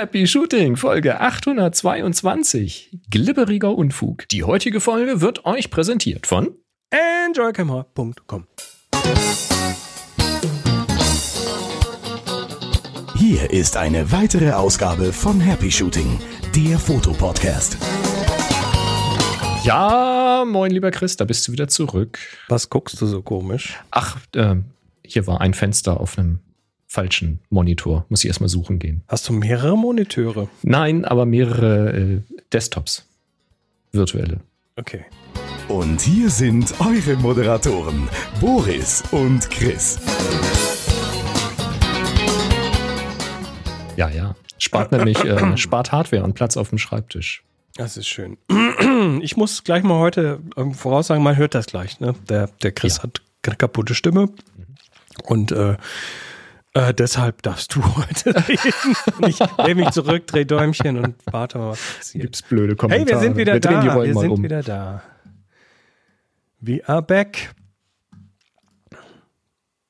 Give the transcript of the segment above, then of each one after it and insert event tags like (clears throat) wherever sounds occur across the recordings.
Happy Shooting, Folge 822. Glibberiger Unfug. Die heutige Folge wird euch präsentiert von enjoycamera.com. Hier ist eine weitere Ausgabe von Happy Shooting, der Fotopodcast. Ja, moin lieber Chris, da bist du wieder zurück. Was guckst du so komisch? Ach, ähm, hier war ein Fenster auf einem falschen Monitor. Muss ich erstmal suchen gehen. Hast du mehrere Moniteure? Nein, aber mehrere äh, Desktops. Virtuelle. Okay. Und hier sind eure Moderatoren, Boris und Chris. Ja, ja. Spart nämlich, äh, (clears throat) spart Hardware und Platz auf dem Schreibtisch. Das ist schön. (clears throat) Ich muss gleich mal heute ähm, voraussagen, man hört das gleich. Ne? Der, der Chris Ja. hat eine kaputte Stimme. Und äh, äh, deshalb darfst du (laughs) heute reden. Ich lehne mich zurück, dreh Däumchen und warte mal, was passiert. Gibt's blöde Kommentare. Hey, wir sind wieder wir da. Wir sind um. wieder da. We are back.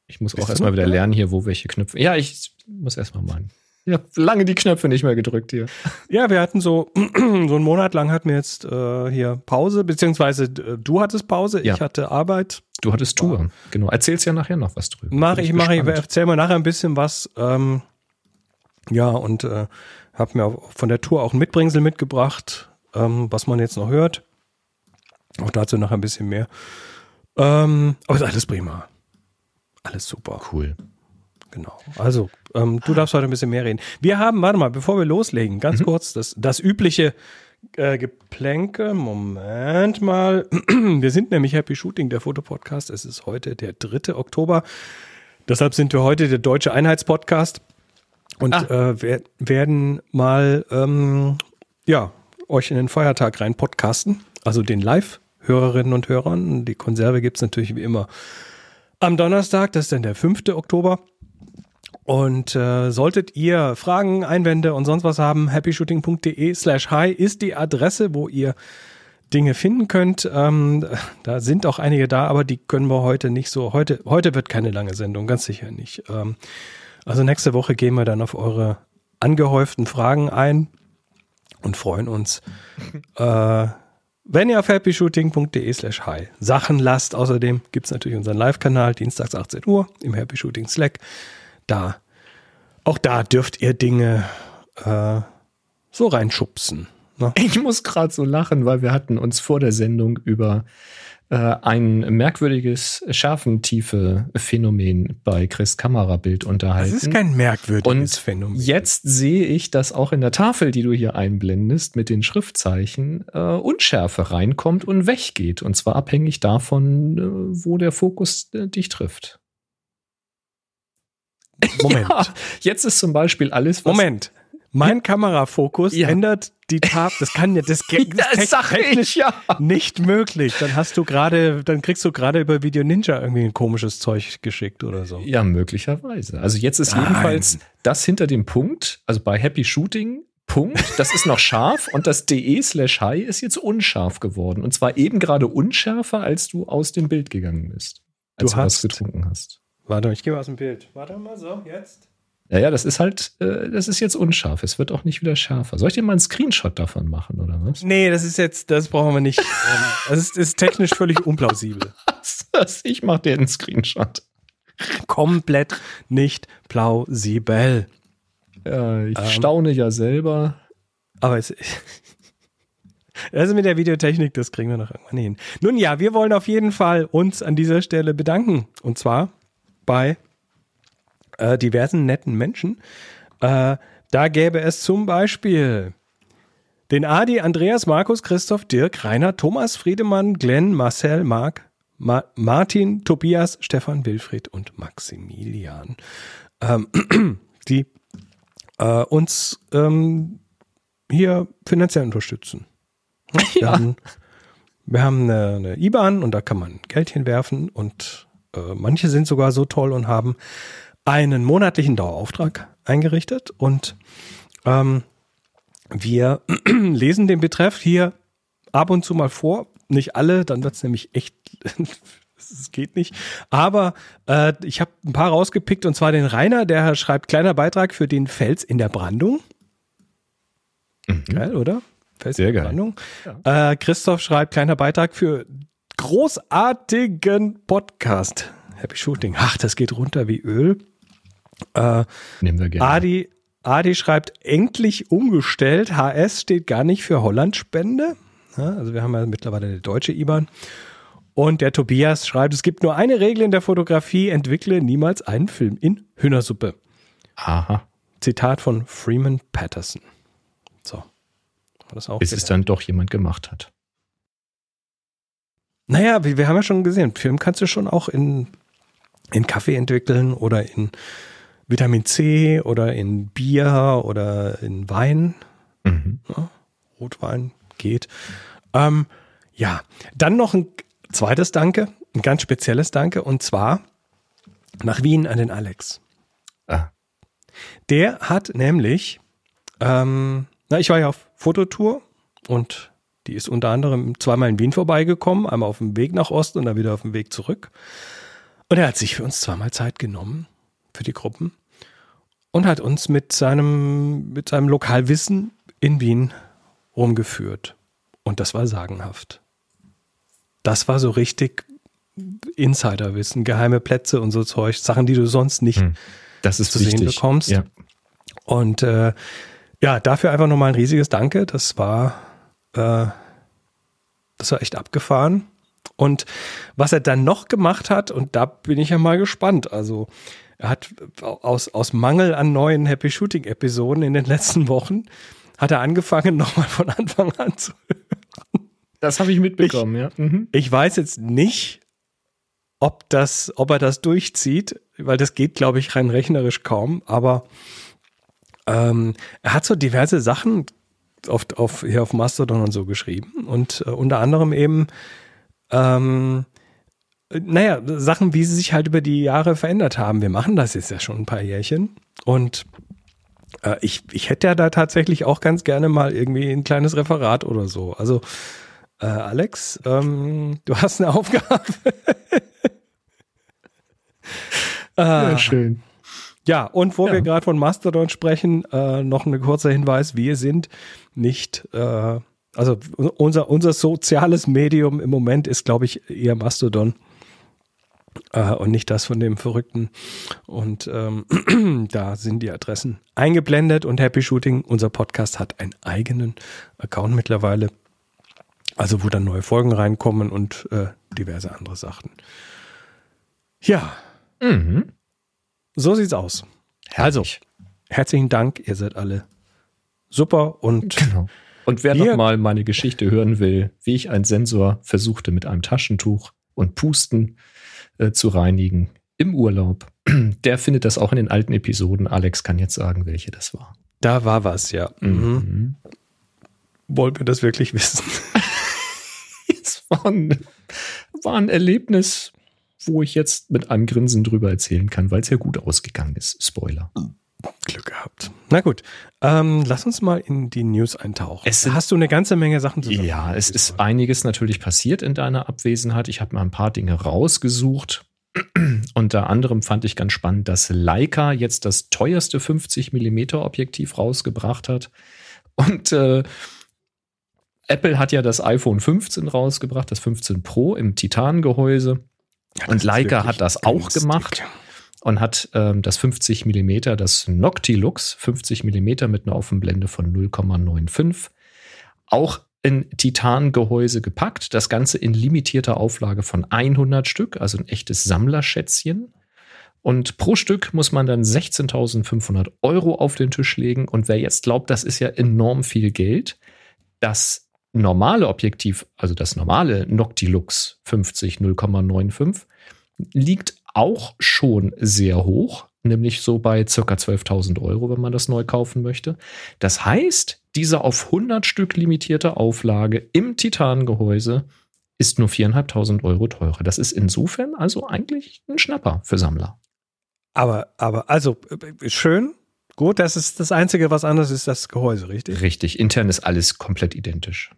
Ich muss Bist auch erstmal wieder da? lernen hier, wo welche Knöpfe. Ja, ich muss erstmal mal. Ich habe lange die Knöpfe nicht mehr gedrückt hier. Ja, wir hatten so, (clears throat) so einen Monat lang hatten wir jetzt äh, hier Pause, beziehungsweise äh, du hattest Pause, Ja. ich hatte Arbeit. Du hattest Tour. Genau. Erzählst ja nachher noch was drüber. Mach ich, mach ich, erzähl mal nachher ein bisschen was. Ähm, ja, und äh, habe mir von der Tour auch ein Mitbringsel mitgebracht, ähm, was man jetzt noch hört. Auch dazu nachher ein bisschen mehr. Ähm, aber ist alles prima. Alles super. Cool. Genau. Also, ähm, du darfst heute ein bisschen mehr reden. Wir haben, warte mal, bevor wir loslegen, ganz kurz das, das übliche äh, Geplänke. Moment mal. (clears throat) Wir sind nämlich Happy Shooting, der Fotopodcast. Es ist heute der 3. Oktober. Deshalb sind wir heute der deutsche Einheitspodcast und Ah. äh, wer, werden mal ähm, ja, euch in den Feiertag rein podcasten. Also den Live-Hörerinnen und Hörern. Die Konserve gibt's natürlich wie immer am Donnerstag, das ist dann der 5. Oktober. Und äh, solltet ihr Fragen, Einwände und sonst was haben, happyshooting.de slash hi ist die Adresse, wo ihr Dinge finden könnt. Ähm, da sind auch einige da, aber die können wir heute nicht so. Heute, heute wird keine lange Sendung, ganz sicher nicht. Ähm, also nächste Woche gehen wir dann auf eure angehäuften Fragen ein und freuen uns, (laughs) äh, wenn ihr auf happyshooting.de slash hi Sachen lasst. Außerdem gibt es natürlich unseren Live-Kanal, dienstags 18 Uhr im Happy Shooting Slack. Da, auch da dürft ihr Dinge äh, so reinschubsen. Ne? Ich muss gerade so lachen, weil wir hatten uns vor der Sendung über äh, ein merkwürdiges Schärfentiefe-Phänomen bei Chris Kamerabild unterhalten. Das ist kein merkwürdiges Und Phänomen. Jetzt sehe ich, dass auch in der Tafel, die du hier einblendest, mit den Schriftzeichen äh, Unschärfe reinkommt und weggeht. Und zwar abhängig davon, äh, wo der Fokus äh, dich trifft. (laughs) Moment. Ja, jetzt ist zum Beispiel alles, was Moment. Mein Kamerafokus Ja. ändert die Tab. Das kann ja, das, (laughs) geht Ja, das sag ich, ja. nicht möglich. Dann hast du gerade, dann kriegst du gerade über Video Ninja irgendwie ein komisches Zeug geschickt oder so. Ja, möglicherweise. Also jetzt ist Nein. jedenfalls das hinter dem Punkt, also bei Happy Shooting, Punkt, das ist noch (laughs) scharf und das de slash high ist jetzt unscharf geworden. Und zwar eben gerade unschärfer, als du aus dem Bild gegangen bist. Als Du du, was hast- getrunken hast. Warte, ich gehe mal aus dem Bild. Warte mal so, jetzt. Ja, ja, das ist halt, äh, das ist jetzt unscharf. Es wird auch nicht wieder schärfer. Soll ich dir mal einen Screenshot davon machen, oder was? Nee, das ist jetzt, das brauchen wir nicht. (laughs) Ähm, Das ist, ist technisch völlig unplausibel. Ich mach dir einen Screenshot. Komplett nicht plausibel. Ja, ich Ähm. staune ja selber. Aber es. (laughs) Also mit der Videotechnik, das kriegen wir noch irgendwann hin. Nun ja, wir wollen auf jeden Fall uns an dieser Stelle bedanken. Und zwar bei äh, diversen netten Menschen. Äh, da gäbe es zum Beispiel den Adi, Andreas, Markus, Christoph, Dirk, Rainer, Thomas, Friedemann, Glenn, Marcel, Marc, Ma Martin, Tobias, Stefan, Wilfried und Maximilian, ähm, (clears throat) die äh, uns ähm, hier finanziell unterstützen. (laughs) Wir, Ja. haben, wir haben eine, eine IBAN und da kann man Geld hinwerfen und äh, manche sind sogar so toll und haben einen monatlichen Dauerauftrag eingerichtet und ähm, wir (clears throat) lesen den Betreff hier ab und zu mal vor. Nicht alle, dann wird es nämlich echt, (laughs) es geht nicht. Aber äh, ich habe ein paar rausgepickt und zwar den Rainer, der schreibt kleiner Beitrag für den Fels in der Brandung. Mhm. Geil, oder? Feste Sehr geil. Spannung. Äh, Christoph schreibt, kleiner Beitrag für großartigen Podcast. Happy Shooting. Ach, das geht runter wie Öl. Äh, Nehmen wir gerne. Adi, Adi schreibt, endlich umgestellt. HS steht gar nicht für Holland-Spende. Ja, also wir haben ja mittlerweile eine deutsche IBAN. Und der Tobias schreibt, es gibt nur eine Regel in der Fotografie, entwickle niemals einen Film in Hühnersuppe. Aha. Zitat von Freeman Patterson. So. Wir Das auch Bis es gelernt. dann doch jemand gemacht hat. Naja, wir, wir haben ja schon gesehen, Film kannst du schon auch in, in Kaffee entwickeln oder in Vitamin C oder in Bier oder in Wein. Mhm. Rotwein geht. Ähm, ja, dann noch ein zweites Danke, ein ganz spezielles Danke und zwar nach Wien an den Alex. Ah. Der hat nämlich, ähm, na, ich war ja auf Fototour und die ist unter anderem zweimal in Wien vorbeigekommen, einmal auf dem Weg nach Osten und dann wieder auf dem Weg zurück. Und er hat sich für uns zweimal Zeit genommen, für die Gruppen, und hat uns mit seinem, mit seinem Lokalwissen in Wien rumgeführt. Und das war sagenhaft. Das war so richtig Insiderwissen, geheime Plätze und so Zeug, Sachen, die du sonst nicht Hm. Das ist zu sehen wichtig. bekommst. Ja. Und äh, ja, dafür einfach nochmal ein riesiges Danke. Das war, äh, das war echt abgefahren. Und was er dann noch gemacht hat, und da bin ich ja mal gespannt. Also, er hat aus, aus Mangel an neuen Happy Shooting Episoden in den letzten Wochen, hat er angefangen, (laughs) nochmal von Anfang an zu. Das habe ich mitbekommen, ja. Mhm. Ich weiß jetzt nicht, ob das, ob er das durchzieht, weil das geht, glaube ich, rein rechnerisch kaum, aber ähm, er hat so diverse Sachen auf, auf, hier auf Mastodon und so geschrieben und äh, unter anderem eben, ähm, naja, Sachen, wie sie sich halt über die Jahre verändert haben. Wir machen das jetzt ja schon ein paar Jährchen und äh, ich, ich hätte ja da tatsächlich auch ganz gerne mal irgendwie ein kleines Referat oder so. Also äh, Alex, ähm, du hast eine Aufgabe. (laughs) Ja, äh, schön. Ja, und wo Ja. wir gerade von Mastodon sprechen, äh, noch ein kurzer Hinweis, wir sind nicht, äh, also unser, unser soziales Medium im Moment ist, glaube ich, eher Mastodon äh, und nicht das von dem Verrückten. Und ähm, (clears throat) da sind die Adressen eingeblendet und Happy Shooting, unser Podcast, hat einen eigenen Account mittlerweile. Also wo dann neue Folgen reinkommen und äh, diverse andere Sachen. Ja, Mhm. So sieht's aus. Also, Herrlich. herzlichen Dank, ihr seid alle super und Genau. Und wer noch mal meine Geschichte hören will, wie ich einen Sensor versuchte mit einem Taschentuch und Pusten äh, zu reinigen im Urlaub, (clears throat) der findet das auch in den alten Episoden. Alex kann jetzt sagen, welche das war. da war was, ja. Mhm. Mhm. Wollen wir das wirklich wissen? (laughs) Es war ein, war ein Erlebnis, wo ich jetzt mit einem Grinsen drüber erzählen kann, weil es ja gut ausgegangen ist. Spoiler. Glück gehabt. Na gut, ähm, lass uns mal in die News eintauchen. Es sind- hast du eine ganze Menge Sachen zusammen. Ja, es ist einiges natürlich passiert in deiner Abwesenheit. Ich habe mal ein paar Dinge rausgesucht. Unter anderem fand ich ganz spannend, dass Leica jetzt das teuerste 50 mm Objektiv rausgebracht hat. Und äh, Apple hat ja das iPhone 15 rausgebracht, das 15 Pro im Titangehäuse. Ja, Und Leica hat das auch günstig. gemacht. und hat ähm, das 50 mm, das Noctilux 50 mm mit einer Offenblende von 0,95 auch in Titangehäuse gepackt. Das Ganze in limitierter Auflage von 100 Stück, also ein echtes Sammlerschätzchen. Und pro Stück muss man dann 16.500 Euro auf den Tisch legen. Und wer jetzt glaubt, das ist ja enorm viel Geld, das normale Objektiv, also das normale Noctilux 50 0,95, liegt auch schon sehr hoch, nämlich so bei circa 12.000 Euro, wenn man das neu kaufen möchte. Das heißt, diese auf 100 Stück limitierte Auflage im Titangehäuse ist nur 4.500 Euro teurer. Das ist insofern also eigentlich ein Schnapper für Sammler. Aber, aber, also, äh, schön. Gut, das ist das Einzige, was anders ist, das Gehäuse, richtig? Richtig, intern ist alles komplett identisch.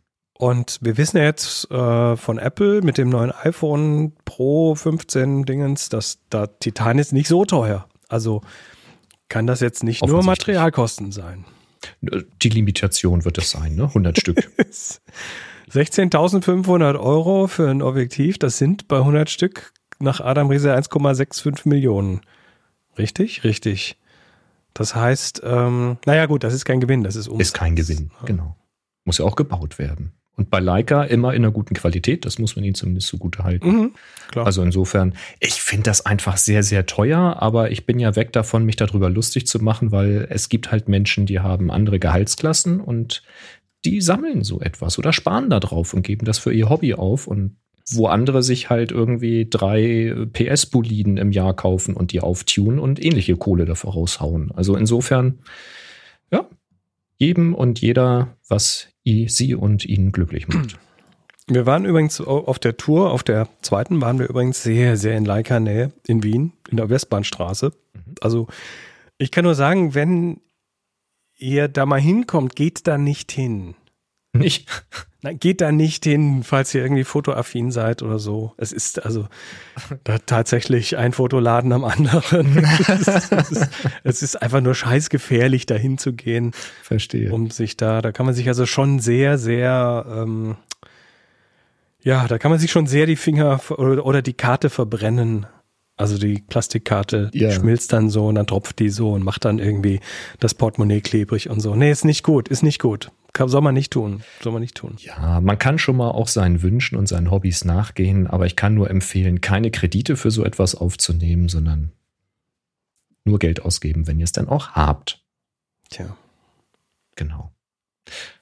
Und wir wissen ja jetzt äh, von Apple mit dem neuen iPhone Pro 15 Dingens, dass da Titan ist nicht so teuer. Also kann das jetzt nicht nur. Materialkosten sein. Die Limitation wird es sein, ne? 100 Stück. (laughs) 16.500 Euro für ein Objektiv, das sind bei 100 Stück nach Adam Riese 1,65 Millionen. Richtig? Richtig. Das heißt, ähm, naja gut, das ist kein Gewinn, das ist Umsatz. Ist kein Gewinn, genau. Muss ja auch gebaut werden. Und bei Leica immer in einer guten Qualität, das muss man ihnen zumindest zugute halten. Mhm, also insofern, ich finde das einfach sehr, sehr teuer, aber ich bin ja weg davon, mich darüber lustig zu machen, weil es gibt halt Menschen, die haben andere Gehaltsklassen und die sammeln so etwas oder sparen da drauf und geben das für ihr Hobby auf und wo andere sich halt irgendwie drei PS-Boliden im Jahr kaufen und die auftunen und ähnliche Kohle dafür raushauen. Also insofern, ja, jedem und jeder, was sie und ihn glücklich macht. Wir waren übrigens auf der Tour, auf der zweiten waren wir übrigens sehr, sehr in Leica-Nähe in Wien, in der Westbahnstraße. Mhm. Also ich kann nur sagen, wenn ihr da mal hinkommt, geht da nicht hin. Nicht? Nein, geht da nicht hin, falls ihr irgendwie fotoaffin seid oder so. Es ist also da tatsächlich ein Fotoladen am anderen. (laughs) es, ist, es ist einfach nur scheißgefährlich, da hinzugehen. Verstehe. Um sich da, da kann man sich also schon sehr, sehr, ähm, ja, da kann man sich schon sehr die Finger oder, oder die Karte verbrennen. Also die Plastikkarte die yeah. schmilzt dann so und dann tropft die so und macht dann irgendwie das Portemonnaie klebrig und so. Nee, ist nicht gut, ist nicht gut. Soll man nicht tun. Soll man nicht tun. Ja, man kann schon mal auch seinen Wünschen und seinen Hobbys nachgehen, aber ich kann nur empfehlen, keine Kredite für so etwas aufzunehmen, sondern nur Geld ausgeben, wenn ihr es dann auch habt. Tja. Genau.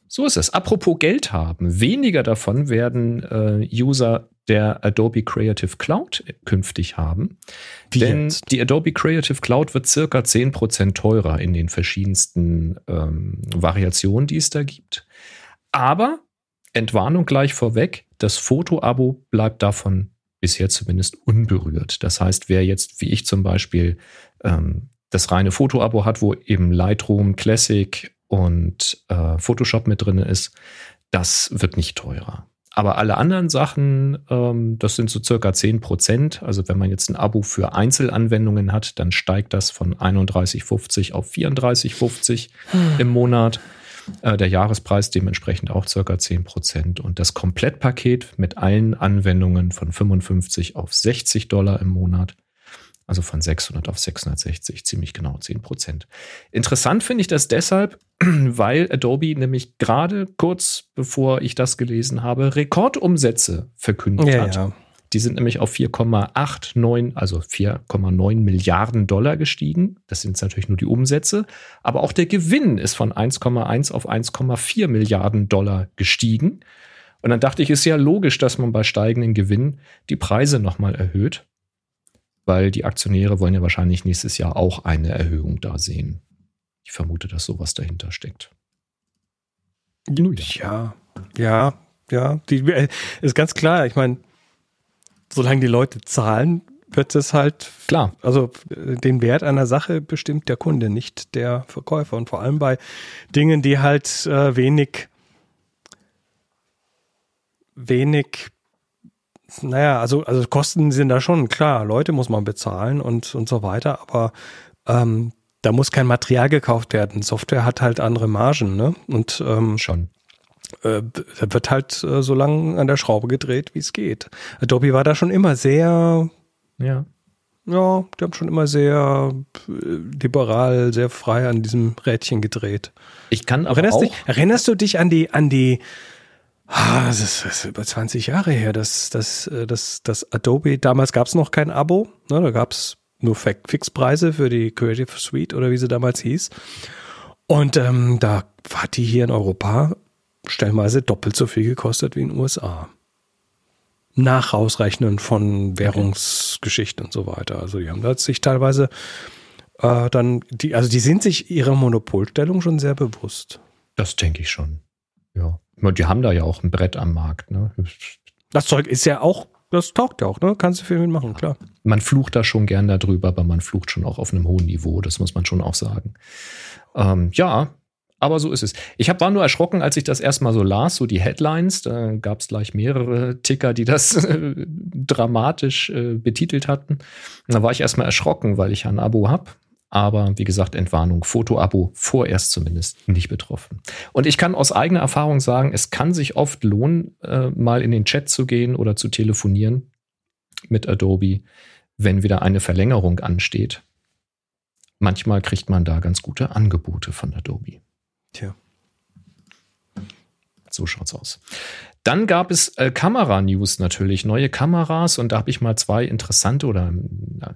So ist es. Apropos Geld haben. Weniger davon werden äh, User der Adobe Creative Cloud künftig haben. Wie Denn jetzt? die Adobe Creative Cloud wird circa 10% teurer in den verschiedensten ähm, Variationen, die es da gibt. Aber Entwarnung gleich vorweg, das Foto-Abo bleibt davon bisher zumindest unberührt. Das heißt, wer jetzt, wie ich zum Beispiel, ähm, das reine Foto-Abo hat, wo eben Lightroom Classic und äh, Photoshop mit drin ist, das wird nicht teurer. Aber alle anderen Sachen, ähm, das sind so circa 10 Prozent. Also wenn man jetzt ein Abo für Einzelanwendungen hat, dann steigt das von 31,50 auf 34,50 hm. im Monat. Äh, der Jahrespreis dementsprechend auch circa 10 Prozent. Und das Komplettpaket mit allen Anwendungen von 55 auf 60 Dollar im Monat also von 600 auf 660, ziemlich genau 10 Prozent. Interessant finde ich das deshalb, (clears throat) weil Adobe nämlich gerade kurz bevor ich das gelesen habe, Rekordumsätze verkündet ja, hat. Ja. Die sind nämlich auf 4,89, also 4,9 Milliarden Dollar gestiegen. Das sind natürlich nur die Umsätze. Aber auch der Gewinn ist von 1,1 auf 1,4 Milliarden Dollar gestiegen. Und dann dachte ich, ist ja logisch, dass man bei steigenden Gewinnen die Preise nochmal erhöht weil die Aktionäre wollen ja wahrscheinlich nächstes Jahr auch eine Erhöhung da sehen. Ich vermute, dass sowas dahinter steckt. Ja, ja, ja. Die, äh, ist ganz klar. Ich meine, solange die Leute zahlen, wird es halt klar. Also äh, den Wert einer Sache bestimmt der Kunde, nicht der Verkäufer. Und vor allem bei Dingen, die halt äh, wenig, wenig naja, also, also Kosten sind da schon klar. Leute muss man bezahlen und, und so weiter, aber ähm, da muss kein Material gekauft werden. Software hat halt andere Margen, ne? Und ähm, schon. Äh, da wird halt äh, so lange an der Schraube gedreht, wie es geht. Adobe war da schon immer sehr, ja, ja, die haben schon immer sehr äh, liberal, sehr frei an diesem Rädchen gedreht. Ich kann aber erinnerst auch. Dich, erinnerst du dich an die, an die Ah, das ist, das ist über 20 Jahre her, dass das, äh, das, das Adobe, damals gab es noch kein Abo, ne, da gab es nur Fixpreise für die Creative Suite oder wie sie damals hieß. Und ähm, da hat die hier in Europa stellenweise doppelt so viel gekostet wie in den USA. Nach Ausrechnen von Währungsgeschichten und so weiter. Also die haben sich teilweise äh, dann, die, also die sind sich ihrer Monopolstellung schon sehr bewusst. Das denke ich schon. Ja. Die haben da ja auch ein Brett am Markt. Ne? Das Zeug ist ja auch, das taugt ja auch, ne? Kannst du viel mitmachen, klar. Man flucht da schon gern darüber, aber man flucht schon auch auf einem hohen Niveau, das muss man schon auch sagen. Ähm, ja, aber so ist es. Ich hab, war nur erschrocken, als ich das erstmal so las, so die Headlines. Da gab es gleich mehrere Ticker, die das (laughs) dramatisch äh, betitelt hatten. Und da war ich erstmal erschrocken, weil ich ein Abo habe Aber wie gesagt, Entwarnung, Fotoabo vorerst zumindest nicht betroffen. Und ich kann aus eigener Erfahrung sagen, es kann sich oft lohnen, äh, mal in den Chat zu gehen oder zu telefonieren mit Adobe, wenn wieder eine Verlängerung ansteht. Manchmal kriegt man da ganz gute Angebote von Adobe. Tja. So schaut's aus. Dann gab es äh, Kamera-News natürlich, neue Kameras und da habe ich mal zwei interessante oder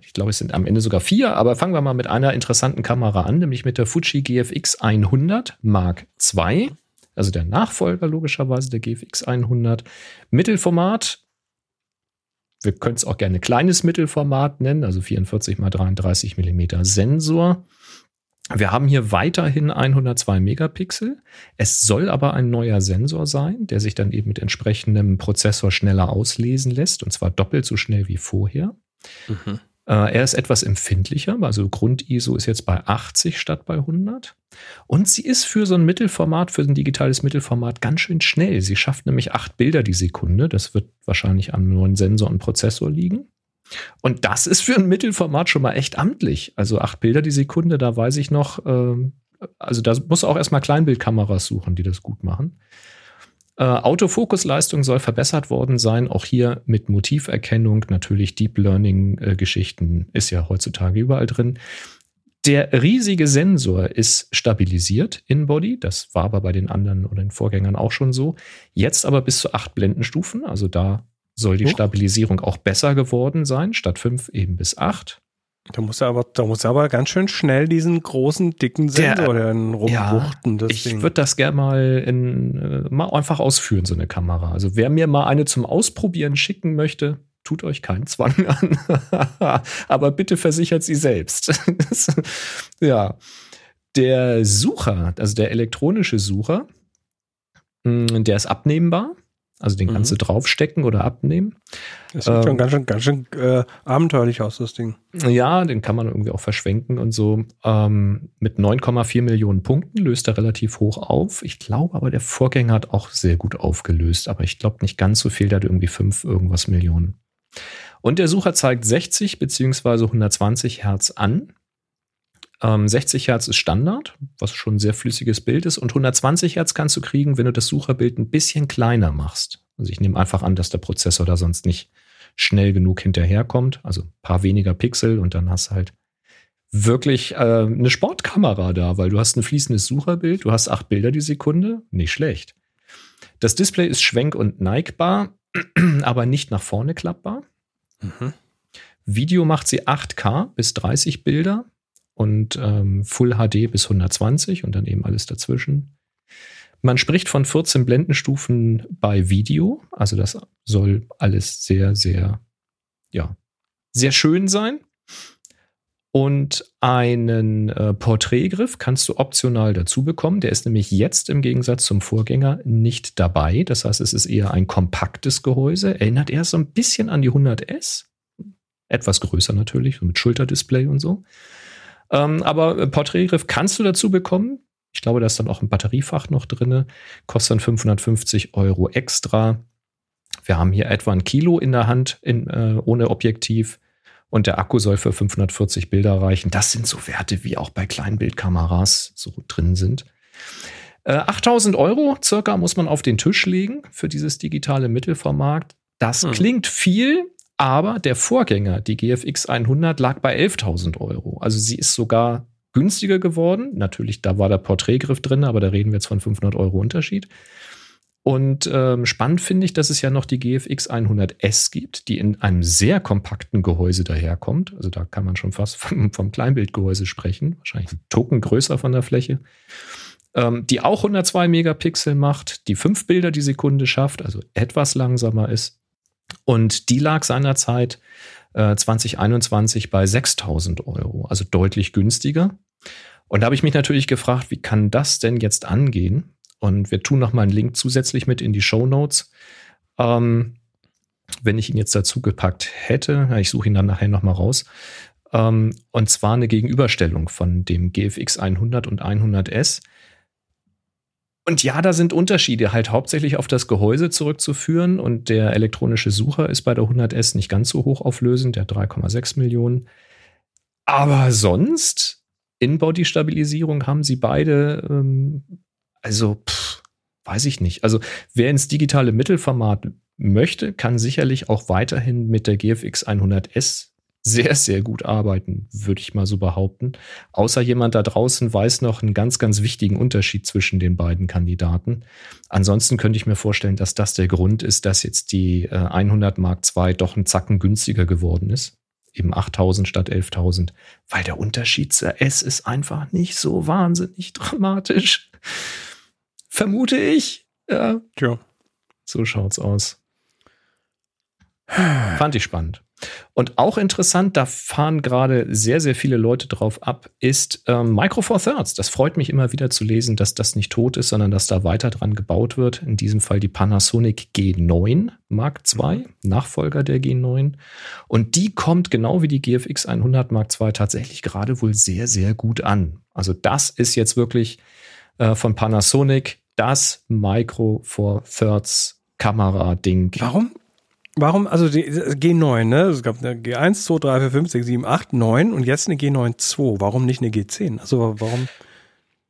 ich glaube, es sind am Ende sogar vier, aber fangen wir mal mit einer interessanten Kamera an, nämlich mit der Fuji GFX 100 Mark II, also der Nachfolger logischerweise der GFX 100. Mittelformat, wir können es auch gerne kleines Mittelformat nennen, also 44 x 33 mm Sensor. Wir haben hier weiterhin 102 Megapixel. Es soll aber ein neuer Sensor sein, der sich dann eben mit entsprechendem Prozessor schneller auslesen lässt, und zwar doppelt so schnell wie vorher. Mhm. Äh, er ist etwas empfindlicher, also Grund-ISO ist jetzt bei 80 statt bei 100. Und sie ist für so ein Mittelformat, für ein digitales Mittelformat ganz schön schnell. Sie schafft nämlich acht Bilder die Sekunde. Das wird wahrscheinlich am neuen Sensor und Prozessor liegen. Und das ist für ein Mittelformat schon mal echt amtlich. Also acht Bilder die Sekunde, da weiß ich noch, äh, also da muss auch erstmal Kleinbildkameras suchen, die das gut machen. Äh, Autofokusleistung soll verbessert worden sein, auch hier mit Motiverkennung, natürlich Deep Learning-Geschichten äh, ist ja heutzutage überall drin. Der riesige Sensor ist stabilisiert in Body. Das war aber bei den anderen oder den Vorgängern auch schon so. Jetzt aber bis zu acht Blendenstufen. Also da soll die Stabilisierung auch besser geworden sein, statt fünf eben bis acht. Da muss er aber, da muss er aber ganz schön schnell diesen großen, dicken Sensor der, rumwuchten. Ja, ich würde das gerne mal in, äh, mal einfach ausführen, so eine Kamera. Also wer mir mal eine zum Ausprobieren schicken möchte, tut euch keinen Zwang (laughs) an. aber bitte versichert sie selbst. (laughs) ja. Der Sucher, also der elektronische Sucher, mm, der ist abnehmbar. Also den kannst mhm. du draufstecken oder abnehmen. Das sieht ähm, schon ganz schön, ganz schön äh, abenteuerlich aus, das Ding. Ja, den kann man irgendwie auch verschwenken und so. Ähm, mit 9,4 Millionen Punkten löst er relativ hoch auf. Ich glaube aber, der Vorgänger hat auch sehr gut aufgelöst, aber ich glaube nicht ganz so viel, der hat irgendwie 5 irgendwas Millionen. Und der Sucher zeigt 60 beziehungsweise 120 Hertz an. Ähm, 60 Hertz ist Standard, was schon ein sehr flüssiges Bild ist. Und 120 Hertz kannst du kriegen, wenn du das Sucherbild ein bisschen kleiner machst. Also ich nehme einfach an, dass der Prozessor da sonst nicht schnell genug hinterherkommt. Also ein paar weniger Pixel und dann hast du halt wirklich äh, eine Sportkamera da, weil du hast ein fließendes Sucherbild, du hast acht Bilder die Sekunde, nicht schlecht. Das Display ist schwenk- und neigbar, (clears throat) aber nicht nach vorne klappbar. Mhm. Video macht sie 8K bis 30 Bilder und ähm, Full HD bis 120 und dann eben alles dazwischen. Man spricht von 14 Blendenstufen bei Video, also das soll alles sehr, sehr, ja, sehr schön sein. Und einen äh, Porträtgriff kannst du optional dazu bekommen. Der ist nämlich jetzt im Gegensatz zum Vorgänger nicht dabei. Das heißt, es ist eher ein kompaktes Gehäuse. Erinnert eher so ein bisschen an die 100S. Etwas größer natürlich, mit Schulterdisplay und so. Ähm, aber äh, Porträtgriff kannst du dazu bekommen. Ich glaube, da ist dann auch ein Batteriefach noch drin. Kostet dann 550 Euro extra. Wir haben hier etwa ein Kilo in der Hand in, äh, ohne Objektiv. Und der Akku soll für 540 Bilder reichen. Das sind so Werte, wie auch bei Kleinbildkameras so drin sind. Äh, 8000 Euro circa muss man auf den Tisch legen für dieses digitale Mittelformat. Das hm. klingt viel, aber der Vorgänger, die GFX 100, lag bei 11.000 Euro. Also sie ist sogar günstiger geworden. Natürlich, da war der Porträtgriff drin, aber da reden wir jetzt von 500 Euro Unterschied. Und ähm, spannend finde ich, dass es ja noch die GFX 100S gibt, die in einem sehr kompakten Gehäuse daherkommt. Also da kann man schon fast vom, vom Kleinbildgehäuse sprechen. Wahrscheinlich ein Token größer von der Fläche. Ähm, die auch 102 Megapixel macht, die fünf Bilder die Sekunde schafft, also etwas langsamer ist. Und die lag seinerzeit äh, 2021 bei 6000 Euro, also deutlich günstiger. Und da habe ich mich natürlich gefragt, wie kann das denn jetzt angehen? Und wir tun noch mal einen Link zusätzlich mit in die Show Notes. Ähm, wenn ich ihn jetzt dazu gepackt hätte, ich suche ihn dann nachher noch mal raus. Ähm, und zwar eine Gegenüberstellung von dem GFX 100 und 100S. Und ja, da sind Unterschiede halt hauptsächlich auf das Gehäuse zurückzuführen und der elektronische Sucher ist bei der 100S nicht ganz so hoch auflösend, der 3,6 Millionen. Aber sonst In-Body-Stabilisierung haben sie beide. Ähm, also, pff, weiß ich nicht. Also, wer ins digitale Mittelformat möchte, kann sicherlich auch weiterhin mit der GFX 100S sehr, sehr gut arbeiten, würde ich mal so behaupten. Außer jemand da draußen weiß noch einen ganz, ganz wichtigen Unterschied zwischen den beiden Kandidaten. Ansonsten könnte ich mir vorstellen, dass das der Grund ist, dass jetzt die äh, 100 Mark II doch einen Zacken günstiger geworden ist. Eben 8000 statt 11.000, weil der Unterschied zur S ist einfach nicht so wahnsinnig dramatisch. Vermute ich. Ja. Tja. So schaut's aus. Fand ich spannend. Und auch interessant, da fahren gerade sehr, sehr viele Leute drauf ab, ist ähm, Micro Four Thirds. Das freut mich immer wieder zu lesen, dass das nicht tot ist, sondern dass da weiter dran gebaut wird. In diesem Fall die Panasonic G9 Mark II, Nachfolger der G9. Und die kommt genau wie die GFX 100 Mark II tatsächlich gerade wohl sehr, sehr gut an. Also das ist jetzt wirklich äh, von Panasonic das Micro Four Thirds Kamera-Ding. Warum? Warum, also die G9, ne? Es gab eine G1, 2, 3, 4, 5, 6, 7, 8, 9 und jetzt eine G9 2. Warum nicht eine G10? Also warum?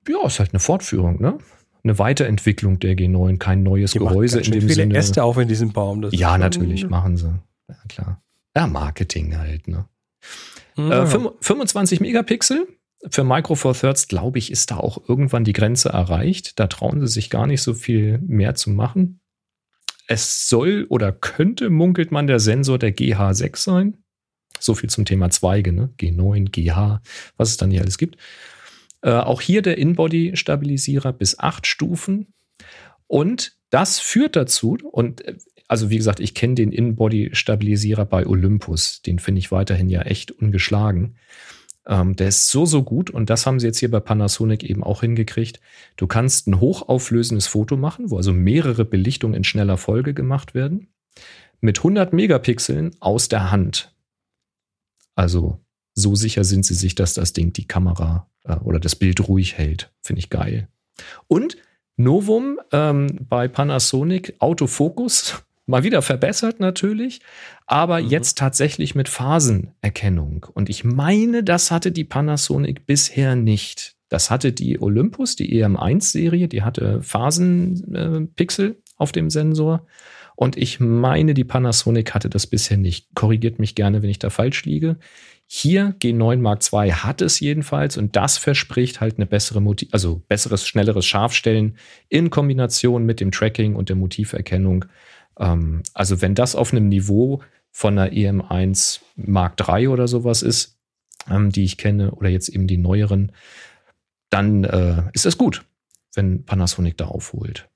Ja, ist halt eine Fortführung, ne? Eine Weiterentwicklung der G9, kein neues die Gehäuse in dem viele Sinne. Äste auf in diesem Baum. Das ja, natürlich, machen sie. Ja, klar. Ja, Marketing halt, ne? Ja. Äh, 25 Megapixel. Für Micro Four Thirds, glaube ich, ist da auch irgendwann die Grenze erreicht. Da trauen sie sich gar nicht so viel mehr zu machen. Es soll oder könnte, munkelt man, der Sensor der GH6 sein. So viel zum Thema Zweige, ne? G9, GH, was es dann hier alles gibt. Äh, auch hier der In-Body-Stabilisierer bis acht Stufen. Und das führt dazu, und äh, also wie gesagt, ich kenne den In-Body-Stabilisierer bei Olympus. Den finde ich weiterhin ja echt ungeschlagen. Ähm, der ist so, so gut und das haben sie jetzt hier bei Panasonic eben auch hingekriegt. Du kannst ein hochauflösendes Foto machen, wo also mehrere Belichtungen in schneller Folge gemacht werden, mit 100 Megapixeln aus der Hand. Also so sicher sind sie sich, dass das Ding die Kamera äh, oder das Bild ruhig hält. Finde ich geil. Und Novum ähm, bei Panasonic Autofokus Mal wieder verbessert natürlich, aber mhm. jetzt tatsächlich mit Phasenerkennung. Und ich meine, das hatte die Panasonic bisher nicht. Das hatte die Olympus, die EM1-Serie, die hatte Phasenpixel äh, auf dem Sensor. Und ich meine, die Panasonic hatte das bisher nicht. Korrigiert mich gerne, wenn ich da falsch liege. Hier G9 Mark II hat es jedenfalls und das verspricht halt eine bessere Motiv, also besseres, schnelleres Scharfstellen in Kombination mit dem Tracking und der Motiverkennung. Ähm, also wenn das auf einem Niveau von einer EM1 Mark III oder sowas ist, ähm, die ich kenne, oder jetzt eben die neueren, dann äh, ist das gut, wenn Panasonic da aufholt.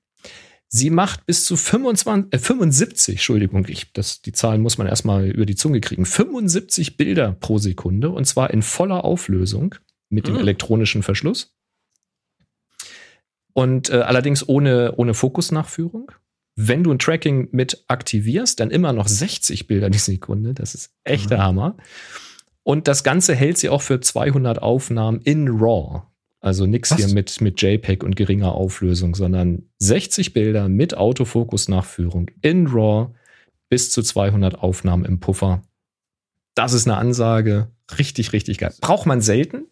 Sie macht bis zu 25, äh, 75, Entschuldigung, ich, das, die Zahlen muss man erstmal über die Zunge kriegen, 75 Bilder pro Sekunde und zwar in voller Auflösung mit dem mhm. elektronischen Verschluss. Und äh, allerdings ohne, ohne Fokusnachführung. Wenn du ein Tracking mit aktivierst, dann immer noch 60 Bilder die Sekunde. Das ist echter mhm. Hammer. Und das Ganze hält sie auch für 200 Aufnahmen in RAW. Also nichts hier mit, mit JPEG und geringer Auflösung, sondern 60 Bilder mit Autofokus-Nachführung in RAW bis zu 200 Aufnahmen im Puffer. Das ist eine Ansage. Richtig, richtig geil. Braucht man selten.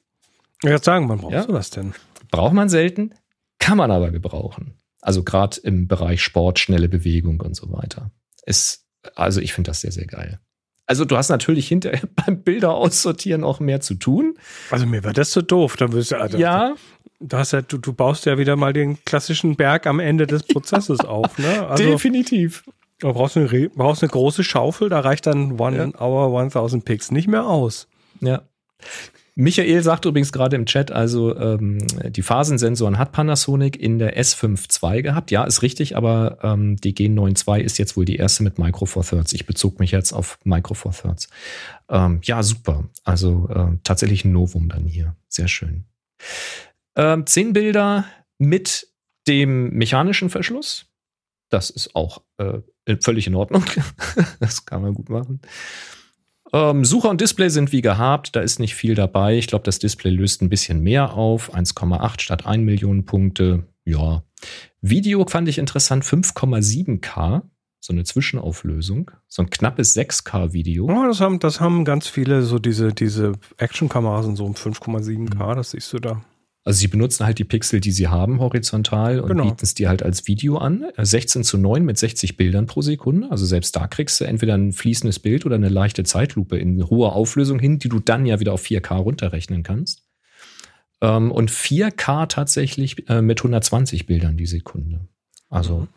Ja, sagen, wann brauchst ja? du das denn? Braucht man selten, kann man aber gebrauchen. Also gerade im Bereich Sport, schnelle Bewegung und so weiter. Ist, also ich finde das sehr, sehr geil. Also du hast natürlich hinterher (laughs) beim Bilder aussortieren auch mehr zu tun. Also mir war das so doof. Dann wirst du, also, ja. Du, hast ja, du, du baust ja wieder mal den klassischen Berg am Ende des Prozesses (laughs) auf. Ne? Also, Definitiv. Du brauchst eine, brauchst eine große Schaufel, da reicht dann One ja. Hour 1000 Picks nicht mehr aus. Ja. Michael sagt übrigens gerade im Chat, also ähm, die Phasensensoren hat Panasonic in der S5 II gehabt. Ja, ist richtig, aber ähm, die Gen 9 II ist jetzt wohl die erste mit Micro Four Thirds. Ich bezog mich jetzt auf Micro Four Thirds. Ähm, ja, super. Also äh, tatsächlich ein Novum dann hier. Sehr schön. Ähm, zehn Bilder mit dem mechanischen Verschluss. Das ist auch äh, völlig in Ordnung. (laughs) das kann man gut machen. Ähm, Sucher und Display sind wie gehabt, da ist nicht viel dabei. Ich glaube, das Display löst ein bisschen mehr auf, 1,8 statt 1 Million Punkte. Ja. Video fand ich interessant, 5,7K so eine Zwischenauflösung, so ein knappes 6K-Video. Ja, das haben, das haben ganz viele, so diese, diese Action-Kameras und so um 5,7K, das siehst du da. Also sie benutzen halt die Pixel, die sie haben, horizontal und Genau. bieten es dir halt als Video an. Äh, 16 zu 9 mit 60 Bildern pro Sekunde. Also selbst da kriegst du entweder ein fließendes Bild oder eine leichte Zeitlupe in hoher Auflösung hin, die du dann ja wieder auf 4K runterrechnen kannst. Ähm, und 4K tatsächlich äh, mit 120 Bildern die Sekunde. Also Mhm.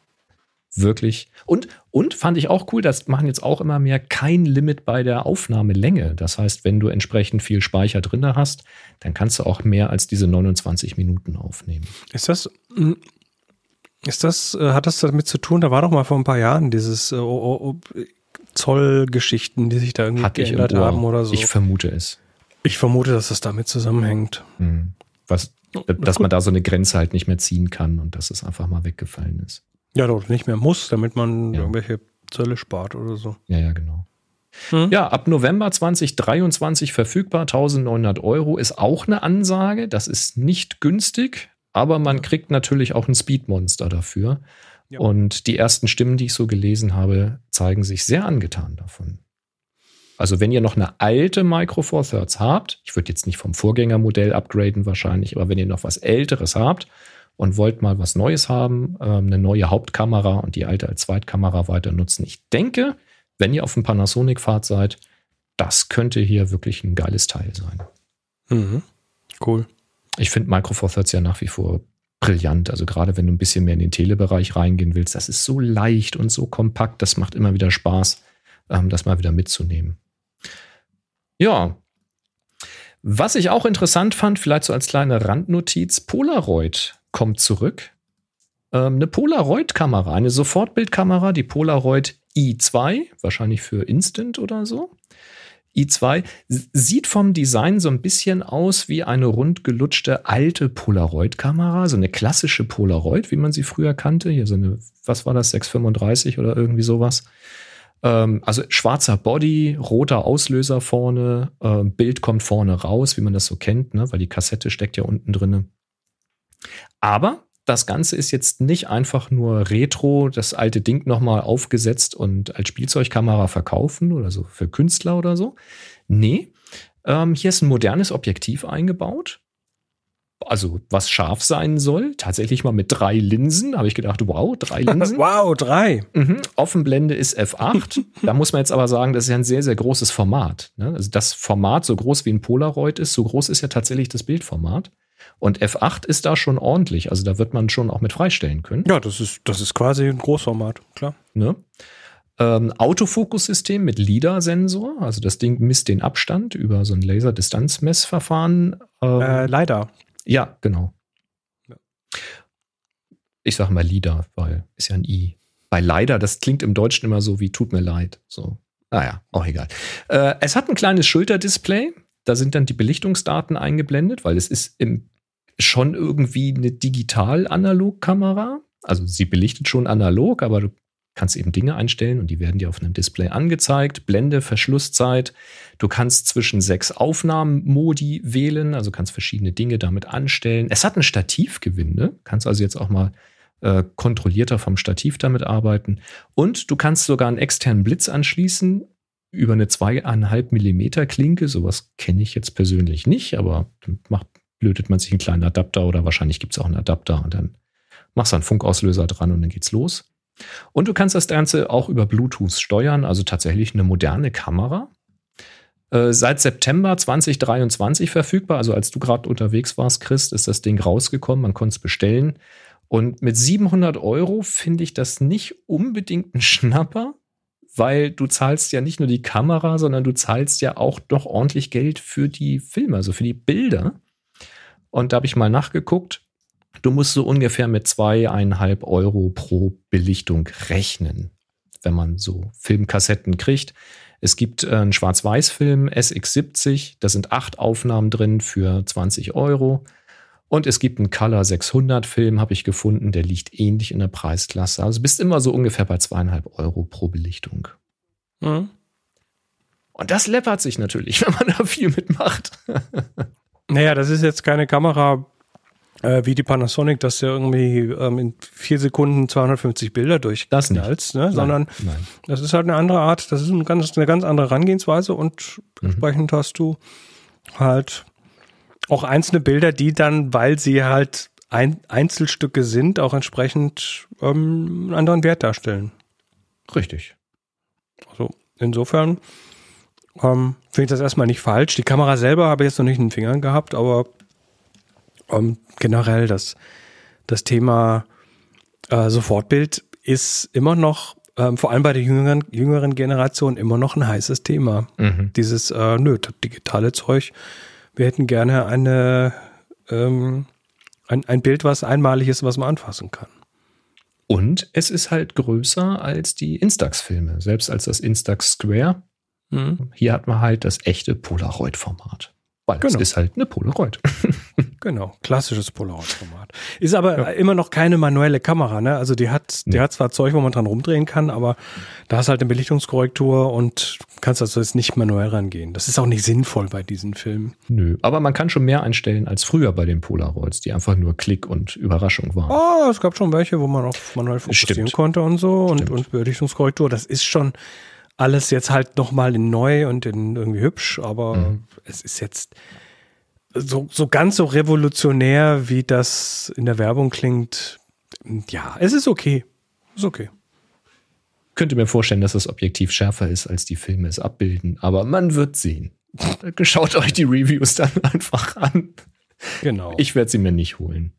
Wirklich. Und, und fand ich auch cool, das machen jetzt auch immer mehr, kein Limit bei der Aufnahmelänge. Das heißt, wenn du entsprechend viel Speicher drin hast, dann kannst du auch mehr als diese 29 Minuten aufnehmen. Ist das, mm, ist das, äh, hat das damit zu tun? Da war doch mal vor ein paar Jahren dieses äh, Zollgeschichten, die sich da irgendwie im geändert haben oder so. Ich vermute es. Ich vermute, dass das damit zusammenhängt. Hm. Was, dass man da so eine Grenze halt nicht mehr ziehen kann und dass es einfach mal weggefallen ist. Ja, doch nicht mehr muss, damit man Ja. irgendwelche Zölle spart oder so. Ja, ja, genau. Hm. Ja, ab November 2023 verfügbar, 1900 Euro ist auch eine Ansage. Das ist nicht günstig, aber man kriegt natürlich auch ein Speedmonster dafür. Ja. Und die ersten Stimmen, die ich so gelesen habe, zeigen sich sehr angetan davon. Also wenn ihr noch eine alte Micro Four Thirds habt, ich würde jetzt nicht vom Vorgängermodell upgraden wahrscheinlich, aber wenn ihr noch was Älteres habt und wollt mal was Neues haben, ähm, eine neue Hauptkamera und die alte als Zweitkamera weiter nutzen, ich denke, wenn ihr auf dem Panasonic-Fahrt seid, das könnte hier wirklich ein geiles Teil sein. Mhm. Cool. Ich finde Micro Four Thirds ja nach wie vor brillant. Also gerade wenn du ein bisschen mehr in den Telebereich reingehen willst, das ist so leicht und so kompakt, das macht immer wieder Spaß, ähm, das mal wieder mitzunehmen. Ja. Was ich auch interessant fand, vielleicht so als kleine Randnotiz, Polaroid kommt zurück. Ähm, eine Polaroid-Kamera, eine Sofortbildkamera, die Polaroid i2, wahrscheinlich für Instant oder so. i2 s- sieht vom Design so ein bisschen aus wie eine rundgelutschte alte Polaroid-Kamera, so eine klassische Polaroid, wie man sie früher kannte. Hier so eine, was war das, 635 oder irgendwie sowas. Ähm, also schwarzer Body, roter Auslöser vorne, ähm, Bild kommt vorne raus, wie man das so kennt, ne? weil die Kassette steckt ja unten drinne. Aber das Ganze ist jetzt nicht einfach nur Retro, das alte Ding nochmal aufgesetzt und als Spielzeugkamera verkaufen oder so für Künstler oder so. Nee, ähm, hier ist ein modernes Objektiv eingebaut. Also, was scharf sein soll. Tatsächlich mal mit drei Linsen. Habe ich gedacht, wow, drei (laughs) Linsen. wow, drei. Mhm. Offenblende ist F8. (laughs) da muss man jetzt aber sagen, das ist ja ein sehr, sehr großes Format. Ne? Also das Format, so groß wie ein Polaroid ist, so groß ist ja tatsächlich das Bildformat. Und F8 ist da schon ordentlich. Also da wird man schon auch mit freistellen können. Ja, das ist, das ist quasi ein Großformat, klar. Ne? Ähm, Autofokussystem mit LIDAR-Sensor. Also das Ding misst den Abstand über so ein Laserdistanzmessverfahren. Ähm, Äh, leider. ja, genau. Ja. Ich sage mal LIDAR, weil ist ja ein I. Bei leider, das klingt im Deutschen immer so wie tut mir leid. So. Naja, auch egal. Äh, es hat ein kleines Schulterdisplay. Da sind dann die Belichtungsdaten eingeblendet, weil es ist im, schon irgendwie eine Digital-Analog-Kamera. Also sie belichtet schon analog, aber du kannst eben Dinge einstellen und die werden dir auf einem Display angezeigt. Blende, Verschlusszeit. Du kannst zwischen sechs Aufnahmenmodi wählen, also kannst verschiedene Dinge damit anstellen. Es hat ein Stativgewinde, kannst also jetzt auch mal äh, kontrollierter vom Stativ damit arbeiten. Und du kannst sogar einen externen Blitz anschließen über eine zweieinhalb Millimeter Klinke. Sowas kenne ich jetzt persönlich nicht, aber macht, lötet man sich einen kleinen Adapter oder wahrscheinlich gibt es auch einen Adapter und dann machst du einen Funkauslöser dran und dann geht's los. Und du kannst das Ganze auch über Bluetooth steuern, also tatsächlich eine moderne Kamera. Äh, seit September 2023 verfügbar, also als du gerade unterwegs warst, Chris, ist das Ding rausgekommen, man konnte es bestellen. Und mit 700 Euro finde ich das nicht unbedingt ein Schnapper, weil du zahlst ja nicht nur die Kamera, sondern du zahlst ja auch noch ordentlich Geld für die Filme, also für die Bilder. Und da habe ich mal nachgeguckt. Du musst so ungefähr mit zweieinhalb Euro pro Belichtung rechnen, wenn man so Filmkassetten kriegt. Es gibt äh, einen Schwarz-Weiß-Film SX70, da sind acht Aufnahmen drin für 20 Euro. Und es gibt einen Color 600 Film, habe ich gefunden, der liegt ähnlich in der Preisklasse. Also bist immer so ungefähr bei zweieinhalb Euro pro Belichtung. Mhm. Und das läppert sich natürlich, (laughs) wenn man da viel mitmacht. Naja, das ist jetzt keine Kamera, äh, wie die Panasonic, dass der irgendwie ähm, in vier Sekunden 250 Bilder durchknallt, ne? sondern Nein. das ist halt eine andere Art, das ist eine ganz, eine ganz andere Herangehensweise und Mhm. entsprechend hast du halt auch einzelne Bilder, die dann, weil sie halt ein, Einzelstücke sind, auch entsprechend ähm, einen anderen Wert darstellen. Richtig. Also insofern ähm, finde ich das erstmal nicht falsch. Die Kamera selber habe ich jetzt noch nicht in den Fingern gehabt, aber ähm, generell das, das Thema äh, Sofortbild ist immer noch, ähm, vor allem bei der jüngeren, jüngeren Generation, immer noch ein heißes Thema. Mhm. Dieses, äh, nö, das digitale Zeug, wir hätten gerne eine, ähm, ein, ein Bild, was einmalig ist, was man anfassen kann. Und es ist halt größer als die Instax-Filme, selbst als das Instax Square. Hier hat man halt das echte Polaroid-Format. Weil es Genau. ist halt eine Polaroid. (laughs) (laughs) Genau, klassisches Polaroid-Format. Ist aber immer noch keine manuelle Kamera, ne? Also die hat, die Nee. hat zwar Zeug, wo man dran rumdrehen kann, aber da ist halt eine Belichtungskorrektur und kannst also jetzt nicht manuell rangehen. Das ist auch nicht sinnvoll bei diesen Filmen. Nö. Aber man kann schon mehr einstellen als früher bei den Polaroids, die einfach nur Klick und Überraschung waren. Oh, es gab schon welche, wo man auch manuell fokussieren Stimmt. konnte und so und, und Belichtungskorrektur. Das ist schon alles jetzt halt nochmal in neu und in irgendwie hübsch, aber Mhm. es ist jetzt so, so ganz so revolutionär, wie das in der Werbung klingt. Ja, es ist okay. Ist okay. könnte mir vorstellen, dass das Objektiv schärfer ist, als die Filme es abbilden, aber man wird sehen. (laughs) Schaut euch die Reviews dann einfach an. Genau. Ich werde sie mir nicht holen.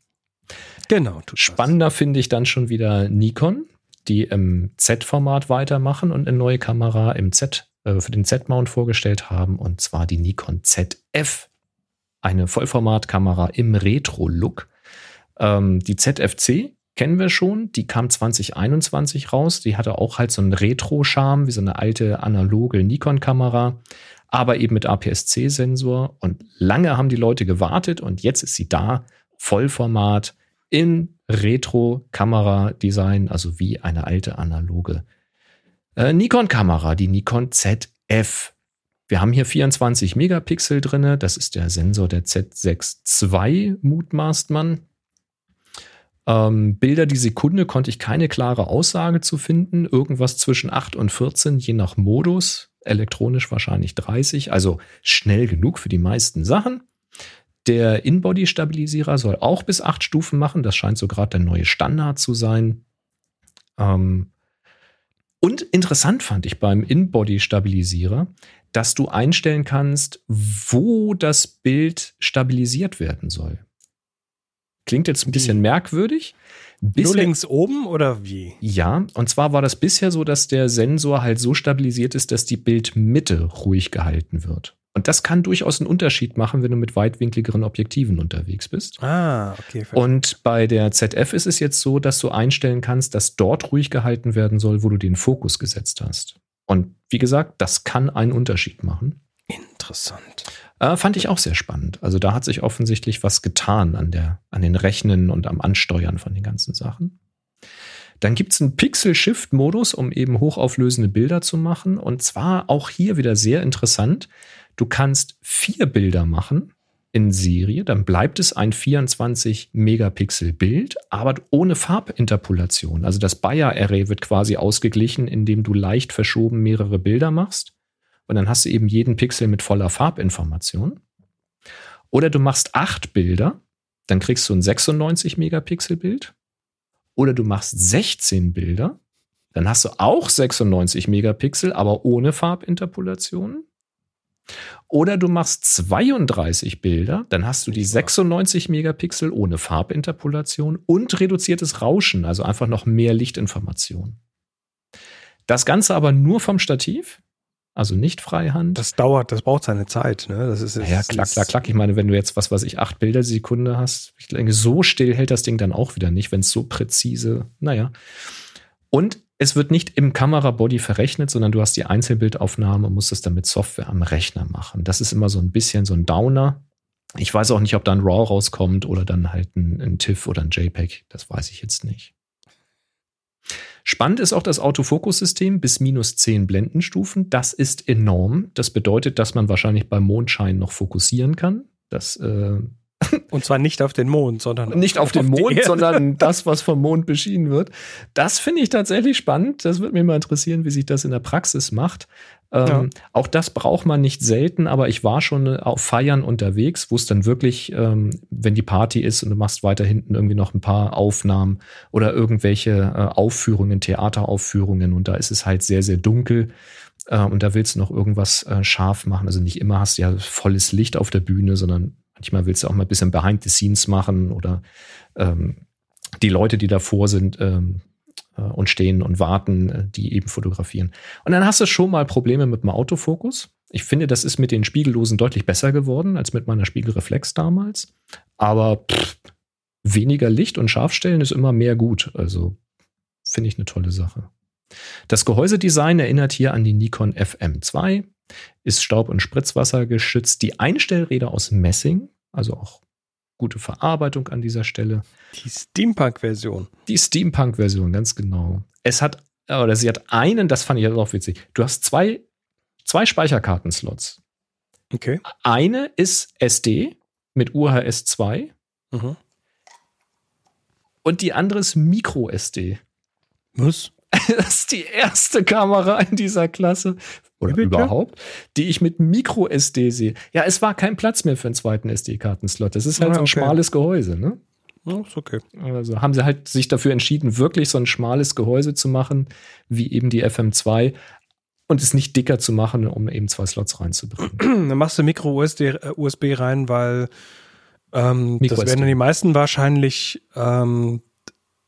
genau. Spannender finde ich dann schon wieder Nikon, die im Z-Format weitermachen und eine neue Kamera im Z äh, für den Z-Mount vorgestellt haben, und zwar die Nikon ZF. Eine Vollformatkamera im Retro-Look. Ähm, die ZFC kennen wir schon, die kam 2021 raus. Die hatte auch halt so einen Retro-Charme, wie so eine alte analoge Nikon-Kamera, aber eben mit APS-C-Sensor. Und lange haben die Leute gewartet und jetzt ist sie da, Vollformat in Retro-Kamera-Design, also wie eine alte analoge äh, Nikon-Kamera, die Nikon ZF. Wir haben hier 24 Megapixel drinne. Das ist der Sensor der Z6 II, mutmaßt man. Ähm, Bilder die Sekunde konnte ich keine klare Aussage zu finden. Irgendwas zwischen 8 und 14, je nach Modus. Elektronisch wahrscheinlich 30, also schnell genug für die meisten Sachen. Der In-Body-Stabilisierer soll auch bis 8 Stufen machen. Das scheint so gerade der neue Standard zu sein. Ähm, und interessant fand ich beim In-Body-Stabilisierer, dass du einstellen kannst, wo das Bild stabilisiert werden soll. Klingt jetzt ein bisschen merkwürdig. Nur Bisher- links oben oder wie? ja, und zwar war das bisher so, dass der Sensor halt so stabilisiert ist, dass die Bildmitte ruhig gehalten wird. Und das kann durchaus einen Unterschied machen, wenn du mit weitwinkligeren Objektiven unterwegs bist. Ah, okay. Und bei der ZF ist es jetzt so, dass du einstellen kannst, dass dort ruhig gehalten werden soll, wo du den Fokus gesetzt hast. Und wie gesagt, das kann einen Unterschied machen. Interessant. Äh, fand ich auch sehr spannend. Also da hat sich offensichtlich was getan an, der, an den Rechnen und am Ansteuern von den ganzen Sachen. Dann gibt es einen Pixel-Shift-Modus, um eben hochauflösende Bilder zu machen. Und zwar auch hier wieder sehr interessant. Du kannst vier Bilder machen in Serie, dann bleibt es ein 24 Megapixel Bild, aber ohne Farbinterpolation. Also das Bayer-Array wird quasi ausgeglichen, indem du leicht verschoben mehrere Bilder machst. Und dann hast du eben jeden Pixel mit voller Farbinformation. Oder du machst acht Bilder, dann kriegst du ein 96 Megapixel Bild. Oder du machst 16 Bilder, dann hast du auch 96 Megapixel, aber ohne Farbinterpolation. Oder du machst 32 Bilder, dann hast du die 96 Megapixel ohne Farbinterpolation und reduziertes Rauschen, also einfach noch mehr Lichtinformation. Das Ganze aber nur vom Stativ, also nicht Freihand. Das dauert, das braucht seine Zeit. Ne? Das ist, ja, klack, klack, klack. Ich meine, wenn du jetzt, was weiß ich, acht Bilder Sekunde hast, ich denke, so still hält das Ding dann auch wieder nicht, wenn es so präzise, naja. Und es wird nicht im Kamerabody verrechnet, sondern du hast die Einzelbildaufnahme und musst es dann mit Software am Rechner machen. Das ist immer so ein bisschen so ein Downer. Ich weiß auch nicht, ob da ein RAW rauskommt oder dann halt ein, ein TIFF oder ein JPEG. Das weiß ich jetzt nicht. Spannend ist auch das Autofokussystem bis minus 10 Blendenstufen. Das ist enorm. Das bedeutet, dass man wahrscheinlich beim Mondschein noch fokussieren kann. Das äh, (laughs) Und zwar nicht auf den Mond, sondern nicht auf, den Mond, sondern (laughs) das, was vom Mond beschienen wird. Das finde ich tatsächlich spannend. Das würde mich mal interessieren, wie sich das in der Praxis macht. Ähm, ja. Auch das braucht man nicht selten, aber ich war schon auf Feiern unterwegs, wo es dann wirklich, ähm, wenn die Party ist und du machst weiter hinten irgendwie noch ein paar Aufnahmen oder irgendwelche äh, Aufführungen, Theateraufführungen und da ist es halt sehr, sehr dunkel äh, und da willst du noch irgendwas äh, scharf machen. Also nicht immer hast du ja volles Licht auf der Bühne, sondern manchmal willst du auch mal ein bisschen Behind the Scenes machen oder ähm, die Leute, die davor sind, ähm, äh, und stehen und warten, äh, die eben fotografieren. Und dann hast du schon mal Probleme mit dem Autofokus. Ich finde, das ist mit den Spiegellosen deutlich besser geworden als mit meiner Spiegelreflex damals. Aber pff, weniger Licht und Scharfstellen ist immer mehr gut. Also finde ich eine tolle Sache. Das Gehäusedesign erinnert hier an die Nikon FM2, ist Staub- und Spritzwasser geschützt. Die Einstellräder aus Messing, also auch gute Verarbeitung an dieser Stelle. Die Steampunk-Version. Die Steampunk-Version, ganz genau. Es hat, oder sie hat einen, das fand ich jetzt auch witzig. Du hast zwei, zwei Speicherkartenslots. Okay. Eine ist SD mit UHS 2. Mhm. Und die andere ist Micro SD. Was? (laughs) Das ist die erste Kamera in dieser Klasse oder überhaupt, die ich mit Micro SD sehe. Ja, es war kein Platz mehr für einen zweiten SD-Kartenslot. Das ist halt ah, so ein okay. schmales Gehäuse, ne? Ja, ist okay. Also haben sie halt sich dafür entschieden, wirklich so ein schmales Gehäuse zu machen, wie eben die FM2 und es nicht dicker zu machen, um eben zwei Slots reinzubringen. (clears throat) Dann machst du Micro USB, äh, USB rein, weil ähm, das werden dann die meisten wahrscheinlich ähm,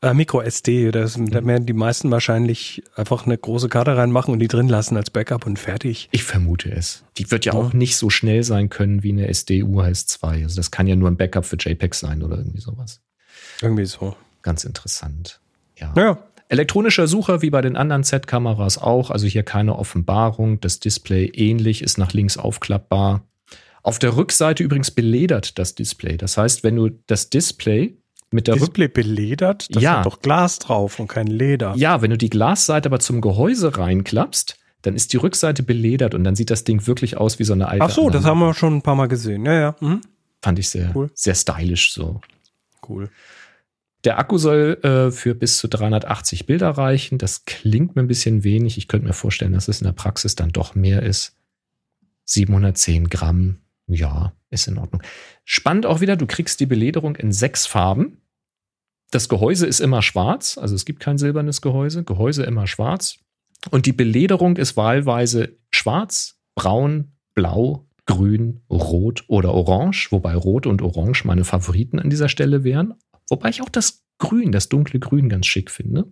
äh, Micro SD, das, mhm. da werden die meisten wahrscheinlich einfach eine große Karte reinmachen und die drin lassen als Backup und fertig. Ich vermute es. Die wird ja, ja. auch nicht so schnell sein können wie eine SD UHS 2. Also das kann ja nur ein Backup für JPEG sein oder irgendwie sowas. Irgendwie so. Ganz interessant. Ja. ja. Elektronischer Sucher wie bei den anderen Z-Kameras auch, also hier keine Offenbarung. Das Display ähnlich, ist nach links aufklappbar. Auf der Rückseite übrigens beledert das Display. Das heißt, wenn du das Display mit der Display beledert? Das ja. doch Glas drauf und kein Leder. Ja, wenn du die Glasseite aber zum Gehäuse reinklappst, dann ist die Rückseite beledert und dann sieht das Ding wirklich aus wie so eine alte. Ach so, Anlage. das haben wir schon ein paar Mal gesehen. Ja, ja. Mhm. Fand ich sehr, cool. sehr stylisch so. Cool. Der Akku soll äh, für bis zu 380 Bilder reichen. Das klingt mir ein bisschen wenig. Ich könnte mir vorstellen, dass es in der Praxis dann doch mehr ist. 710 Gramm, ja, ist in Ordnung. Spannend auch wieder, du kriegst die Belederung in sechs Farben. Das Gehäuse ist immer schwarz, also es gibt kein silbernes Gehäuse. Gehäuse immer schwarz. Und die Belederung ist wahlweise schwarz, braun, blau, grün, rot oder orange, wobei rot und orange meine Favoriten an dieser Stelle wären. Wobei ich auch das Grün, das dunkle Grün ganz schick finde.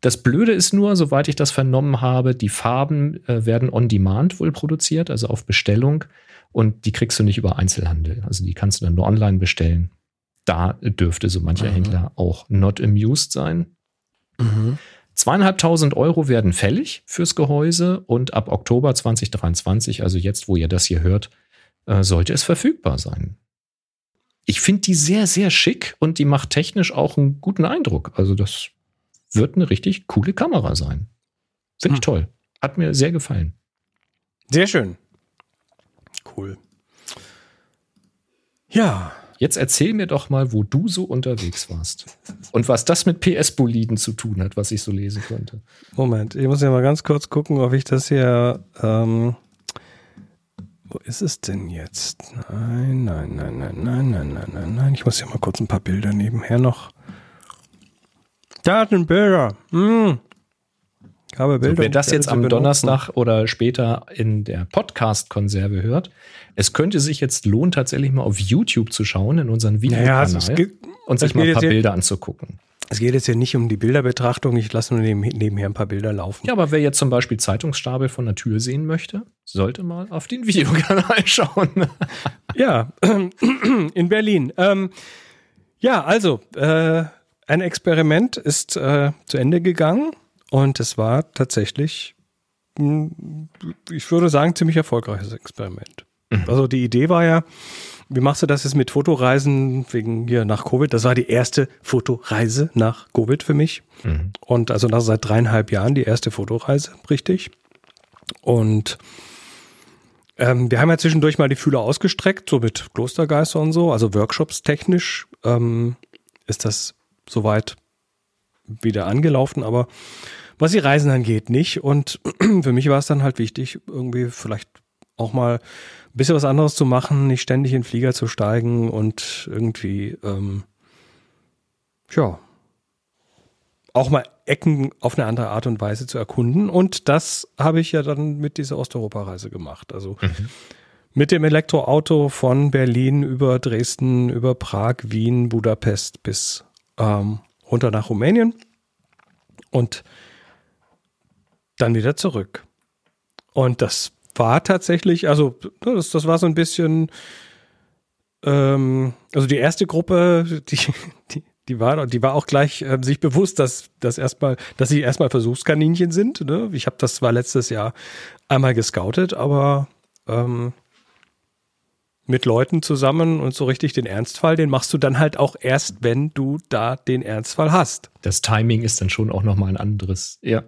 Das Blöde ist nur, soweit ich das vernommen habe, die Farben äh, werden on demand wohl produziert, also auf Bestellung. Und die kriegst du nicht über Einzelhandel. Also die kannst du dann nur online bestellen da dürfte so mancher mhm. Händler auch not amused sein. Mhm. Zweieinhalbtausend Euro werden fällig fürs Gehäuse und ab Oktober 2023, also jetzt, wo ihr das hier hört, äh, sollte es verfügbar sein. Ich finde die sehr, sehr schick und die macht technisch auch einen guten Eindruck. Also das wird eine richtig coole Kamera sein. Finde ich hm. toll. Hat mir sehr gefallen. Sehr schön. Cool. Ja, Jetzt erzähl mir doch mal, wo du so unterwegs warst. Und was das mit PS-Boliden zu tun hat, was ich so lesen konnte. Moment, ich muss ja mal ganz kurz gucken, ob ich das hier. Ähm, wo ist es denn jetzt? Nein, nein, nein, nein, nein, nein, nein, nein, nein. Ich muss ja mal kurz ein paar Bilder nebenher noch. Datenbilder. Hm. Habe Bilder. So, wer das jetzt am Donnerstag oder später in der Podcast-Konserve hört, es könnte sich jetzt lohnen, tatsächlich mal auf YouTube zu schauen, in unseren Videokanal naja, also und sich mal ein paar Bilder anzugucken. Es geht jetzt hier nicht um die Bilderbetrachtung, ich lasse nur neben, nebenher ein paar Bilder laufen. Ja, aber wer jetzt zum Beispiel Zeitungsstapel von der Tür sehen möchte, sollte mal auf den Videokanal (laughs) schauen. ja, (clears throat) in Berlin. Ähm, ja, also, äh, ein Experiment ist äh, zu Ende gegangen. Und es war tatsächlich, ich würde sagen, ziemlich erfolgreiches Experiment. Mhm. Also die Idee war ja, wie machst du das jetzt mit Fotoreisen wegen hier nach Covid? Das war die erste Fotoreise nach Covid für mich. Mhm. Und also nach seit dreieinhalb Jahren die erste Fotoreise, richtig. Und Ähm, wir haben ja zwischendurch mal die Fühler ausgestreckt, so mit Klostergeister und so, also Workshops technisch ähm, ist das soweit wieder angelaufen, aber was die Reisen angeht, nicht. Und (clears throat) für mich war es dann halt wichtig, irgendwie vielleicht auch mal ein bisschen was anderes zu machen, nicht ständig in den Flieger zu steigen und irgendwie, ähm, ja, auch mal Ecken auf eine andere Art und Weise zu erkunden. Und das habe ich ja dann mit dieser Osteuropa-Reise gemacht. Also mhm. mit dem Elektroauto von Berlin über Dresden, über Prag, Wien, Budapest bis ähm, runter nach Rumänien und dann wieder zurück. Und das war tatsächlich, also das, das war so ein bisschen, ähm, also die erste Gruppe, die, (laughs) die, die war, die war auch gleich äh, sich bewusst, dass, dass erstmal, dass sie erstmal Versuchskaninchen sind. Ne? Ich habe das zwar letztes Jahr einmal gescoutet, aber ähm, mit Leuten zusammen und so richtig den Ernstfall, den machst du dann halt auch erst, wenn du da den Ernstfall hast. Das Timing ist dann schon auch nochmal ein anderes. Ja.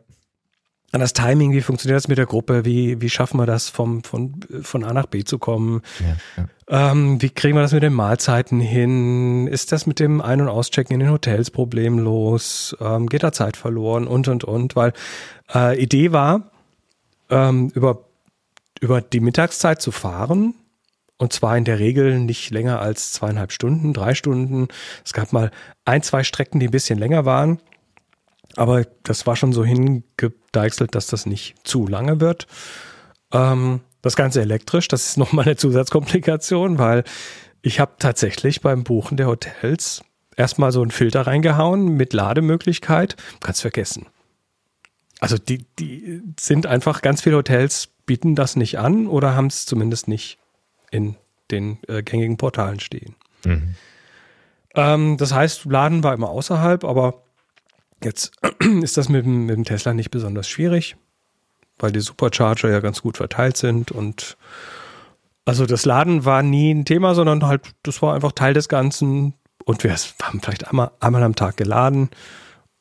An das Timing, wie funktioniert das mit der Gruppe? Wie, wie schaffen wir das, vom, von, von A nach B zu kommen? Ja, ja. Ähm, wie kriegen wir das mit den Mahlzeiten hin? Ist das mit dem Ein- und Auschecken in den Hotels problemlos? Ähm, geht da Zeit verloren? Und, und, und. Weil äh, Idee war, ähm, über, über die Mittagszeit zu fahren, und zwar in der Regel nicht länger als zweieinhalb Stunden, drei Stunden. Es gab mal ein, zwei Strecken, die ein bisschen länger waren. Aber das war schon so hingedeichselt, dass das nicht zu lange wird. Ähm, das Ganze elektrisch, das ist (laughs) nochmal eine Zusatzkomplikation, weil ich habe tatsächlich beim Buchen der Hotels erstmal so einen Filter reingehauen mit Lademöglichkeit. Kannst vergessen. Also die, die sind einfach, ganz viele Hotels bieten das nicht an oder haben es zumindest nicht in den äh, gängigen Portalen stehen. Mhm. Ähm, das heißt, Laden war immer außerhalb, aber jetzt (clears throat) ist das mit dem, mit dem Tesla nicht besonders schwierig, weil die Supercharger ja ganz gut verteilt sind und also das Laden war nie ein Thema, sondern halt, das war einfach Teil des Ganzen und wir (laughs) haben vielleicht einmal, einmal am Tag geladen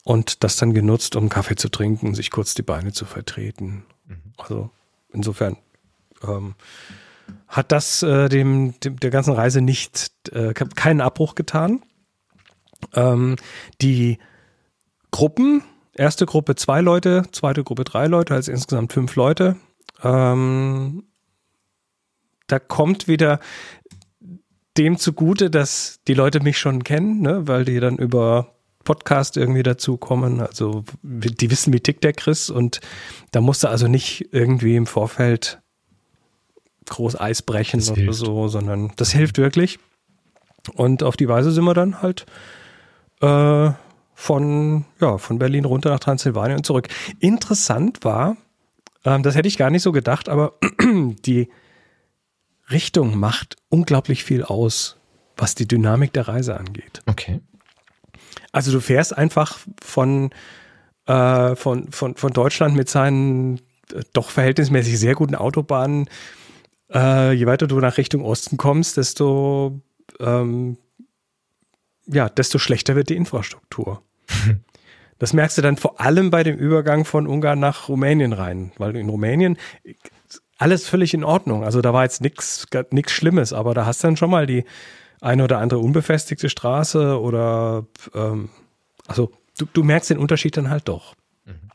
und das dann genutzt, um Kaffee zu trinken, sich kurz die Beine zu vertreten. Mhm. Also insofern ähm, hat das äh, dem, dem, der ganzen Reise nicht äh, keinen Abbruch getan. Ähm, die Gruppen, erste Gruppe zwei Leute, zweite Gruppe drei Leute, also insgesamt fünf Leute. Ähm, da kommt wieder dem zugute, dass die Leute mich schon kennen, ne, weil die dann über Podcast irgendwie dazukommen. Also die wissen, wie tickt der Chris und da musste also nicht irgendwie im Vorfeld groß Eis brechen das oder hilft. so, sondern das hilft wirklich. Und auf die Weise sind wir dann halt äh, von, ja, von Berlin runter nach Transsilvanien und zurück. Interessant war, ähm, das hätte ich gar nicht so gedacht, aber (clears throat) die Richtung macht unglaublich viel aus, was die Dynamik der Reise angeht. Okay. Also du fährst einfach von, äh, von, von, von Deutschland mit seinen äh, doch verhältnismäßig sehr guten Autobahnen äh, je weiter du nach Richtung Osten kommst, desto, ähm, ja, desto schlechter wird die Infrastruktur. (laughs) das merkst du dann vor allem bei dem Übergang von Ungarn nach Rumänien rein, weil in Rumänien alles völlig in Ordnung. Also da war jetzt nichts Schlimmes, aber da hast du dann schon mal die eine oder andere unbefestigte Straße oder ähm, also du, du merkst den Unterschied dann halt doch. Mhm.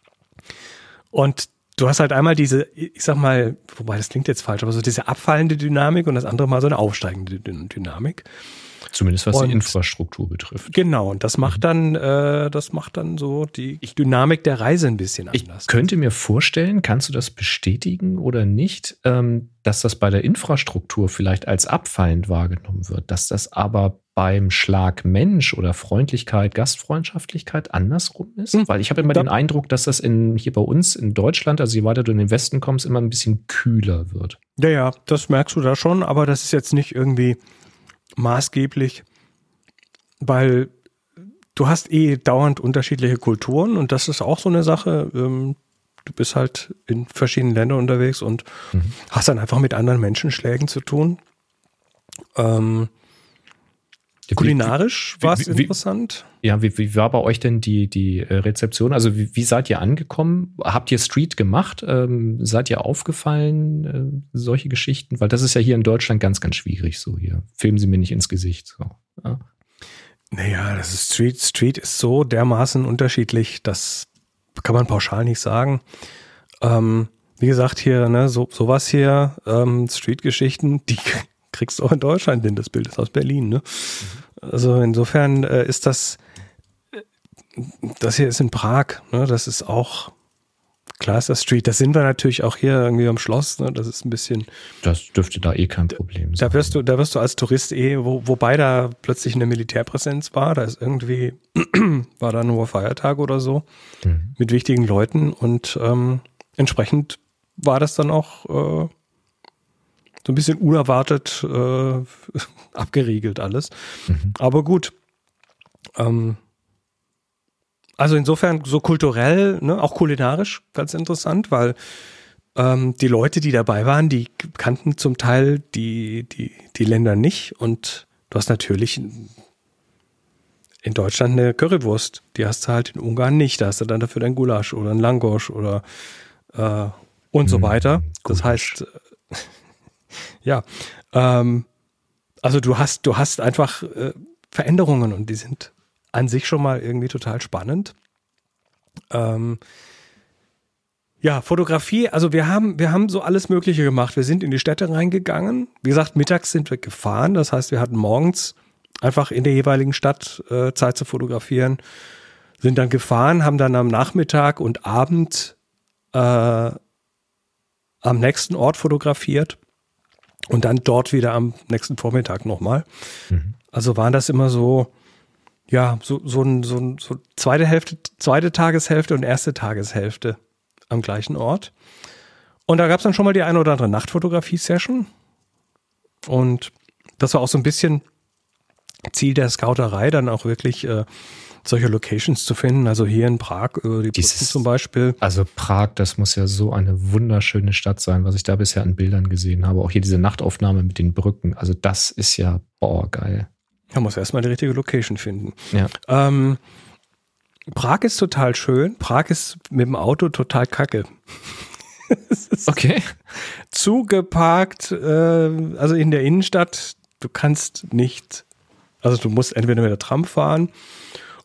Und du hast halt einmal diese, ich sag mal, wobei das klingt jetzt falsch, aber so diese abfallende Dynamik und das andere mal so eine aufsteigende Dynamik. Zumindest was und, die Infrastruktur betrifft. Genau, und das macht dann, äh, das macht dann so die Dynamik der Reise ein bisschen anders. Ich könnte mir vorstellen, kannst du das bestätigen oder nicht, ähm, dass das bei der Infrastruktur vielleicht als abfallend wahrgenommen wird, dass das aber beim Schlag Mensch oder Freundlichkeit, Gastfreundschaftlichkeit andersrum ist? Mhm. Weil ich habe immer ja. den Eindruck, dass das in, hier bei uns in Deutschland, also je weiter du in den Westen kommst, immer ein bisschen kühler wird. Ja, ja, das merkst du da schon, aber das ist jetzt nicht irgendwie maßgeblich, weil du hast eh dauernd unterschiedliche Kulturen und das ist auch so eine Sache. Ähm, du bist halt in verschiedenen Ländern unterwegs und mhm. hast dann einfach mit anderen Menschenschlägen zu tun. Ähm, Kulinarisch war es interessant. Ja, wie, wie war bei euch denn die, die äh, Rezeption? Also wie, wie seid ihr angekommen? Habt ihr Street gemacht? Ähm, seid ihr aufgefallen? Äh, solche Geschichten? Weil das ist ja hier in Deutschland ganz, ganz schwierig so hier. Filmen Sie mir nicht ins Gesicht. So, ja. Naja, das ist Street. Street ist so dermaßen unterschiedlich, das kann man pauschal nicht sagen. Ähm, wie gesagt, hier, ne, so, sowas hier, ähm, Street-Geschichten, die kriegst du auch in Deutschland hin. Das Bild ist aus Berlin, ne? Mhm. Also insofern äh, ist das, äh, das hier ist in Prag, ne? Das ist auch, klar ist das Street. Das sind wir natürlich auch hier irgendwie am Schloss, ne? Das ist ein bisschen. Das dürfte da eh kein Problem sein. Da wirst du, da wirst du als Tourist eh, wo, wobei da plötzlich eine Militärpräsenz war, da ist irgendwie, (clears throat) war da nur Feiertag oder so, mhm. mit wichtigen Leuten und ähm, entsprechend war das dann auch äh, so ein bisschen unerwartet äh, (laughs) abgeriegelt alles. Mhm. Aber gut. Ähm, also insofern so kulturell, ne, auch kulinarisch ganz interessant, weil ähm, die Leute, die dabei waren, die kannten zum Teil die, die, die Länder nicht und du hast natürlich in Deutschland eine Currywurst, die hast du halt in Ungarn nicht, da hast du dann dafür dein Gulasch oder ein Langosch oder äh, und so mhm. weiter. Das heißt, (laughs) ja, ähm, also du hast, du hast einfach äh, Veränderungen und die sind an sich schon mal irgendwie total spannend. Ähm, ja, Fotografie, also wir haben, wir haben so alles Mögliche gemacht. Wir sind in die Städte reingegangen. Wie gesagt, mittags sind wir gefahren. Das heißt, wir hatten morgens einfach in der jeweiligen Stadt äh, Zeit zu fotografieren. Sind dann gefahren, haben dann am Nachmittag und Abend äh, am nächsten Ort fotografiert und dann dort wieder am nächsten Vormittag nochmal. Mhm. Also waren das immer so, ja, so, so, ein, so, ein, so zweite Hälfte, zweite Tageshälfte und erste Tageshälfte am gleichen Ort. Und da gab es dann schon mal die eine oder andere Nachtfotografie-Session. Und das war auch so ein bisschen Ziel der Scouterei, dann auch wirklich äh, solche Locations zu finden. Also hier in Prag, die Dieses, zum Beispiel. Also Prag, das muss ja so eine wunderschöne Stadt sein, was ich da bisher an Bildern gesehen habe. Auch hier diese Nachtaufnahme mit den Brücken. Also das ist ja, boah, geil. Man muss erstmal die richtige Location finden. Ja. Ähm, Prag ist total schön. Prag ist mit dem Auto total kacke. (laughs) okay. Zugeparkt, äh, also in der Innenstadt. Du kannst nicht, also du musst entweder mit der Tram fahren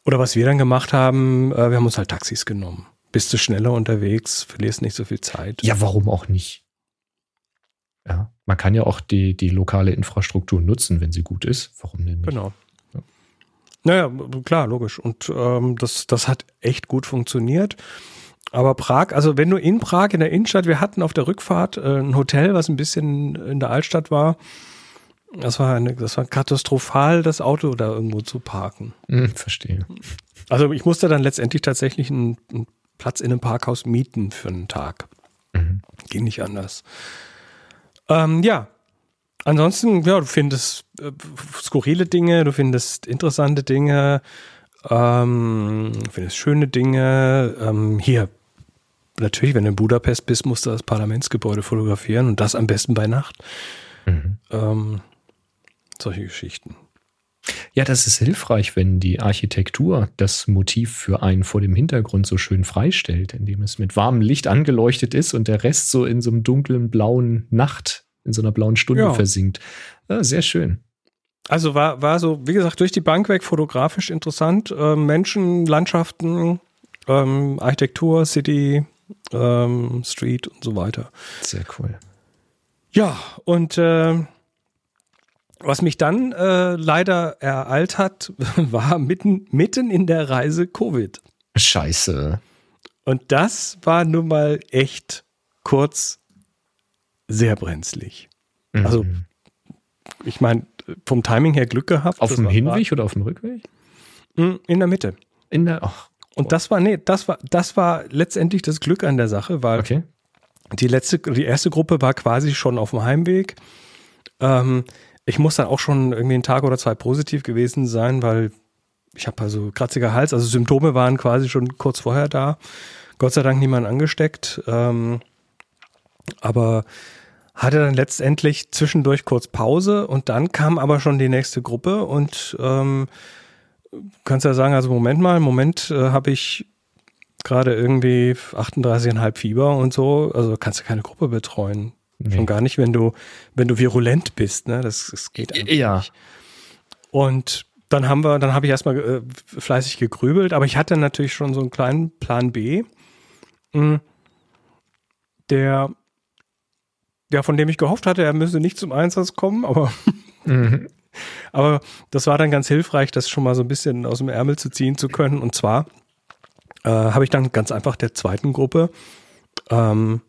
oder was wir dann gemacht haben, äh, wir haben uns halt Taxis genommen. Bist du schneller unterwegs, verlierst nicht so viel Zeit. Ja, warum auch nicht? Ja, man kann ja auch die, die lokale Infrastruktur nutzen, wenn sie gut ist. Warum denn nicht? Genau. Ja. Naja, klar, logisch. Und ähm, das, das hat echt gut funktioniert. Aber Prag, also wenn du in Prag in der Innenstadt, wir hatten auf der Rückfahrt äh, ein Hotel, was ein bisschen in der Altstadt war. Das war, eine, das war katastrophal, das Auto da irgendwo zu parken. Hm, verstehe. Also ich musste dann letztendlich tatsächlich einen, einen Platz in einem Parkhaus mieten für einen Tag. Mhm. Ging nicht anders. Ähm, ja. Ansonsten, ja, du findest äh, skurrile Dinge, du findest interessante Dinge, ähm, du findest schöne Dinge. Ähm, hier, natürlich, wenn du in Budapest bist, musst du das Parlamentsgebäude fotografieren und das am besten bei Nacht. Mhm. Ähm, solche Geschichten. Ja, das ist hilfreich, wenn die Architektur das Motiv für einen vor dem Hintergrund so schön freistellt, indem es mit warmem Licht angeleuchtet ist und der Rest so in so einem dunklen blauen Nacht, in so einer blauen Stunde ja. versinkt. Ja, sehr schön. Also war, war so, wie gesagt, durch die Bank weg fotografisch interessant. Ähm, Menschen, Landschaften, ähm, Architektur, City, ähm, Street und so weiter. Sehr cool. Ja, und äh, was mich dann äh, leider ereilt hat, (laughs) war mitten, mitten in der Reise Covid. Scheiße. Und das war nun mal echt kurz sehr brenzlig. Mhm. Also, ich meine, vom Timing her Glück gehabt. Auf dem Hinweg oder auf dem Rückweg? Hm, in der Mitte. In der, ach. Und das war, nee, das war, das war letztendlich das Glück an der Sache, weil okay. die letzte, die erste Gruppe war quasi schon auf dem Heimweg. Ähm, ich muss dann auch schon irgendwie einen Tag oder zwei positiv gewesen sein, weil ich habe also kratziger Hals, also Symptome waren quasi schon kurz vorher da. Gott sei Dank niemand angesteckt. Ähm, aber hatte dann letztendlich zwischendurch kurz Pause und dann kam aber schon die nächste Gruppe und ähm, kannst ja sagen, also Moment mal, im Moment äh, habe ich gerade irgendwie 38,5 Fieber und so, also kannst du keine Gruppe betreuen. Nee. Schon gar nicht, wenn du, wenn du virulent bist, ne? Das, das geht einfach ja. nicht. Und dann haben wir, dann habe ich erstmal äh, fleißig gegrübelt, aber ich hatte natürlich schon so einen kleinen Plan B, mh, hm, der, ja, von dem ich gehofft hatte, er müsse nicht zum Einsatz kommen, aber, (laughs) mhm. aber das war dann ganz hilfreich, das schon mal so ein bisschen aus dem Ärmel zu ziehen zu können. Und zwar äh, habe ich dann ganz einfach der zweiten Gruppe, ähm,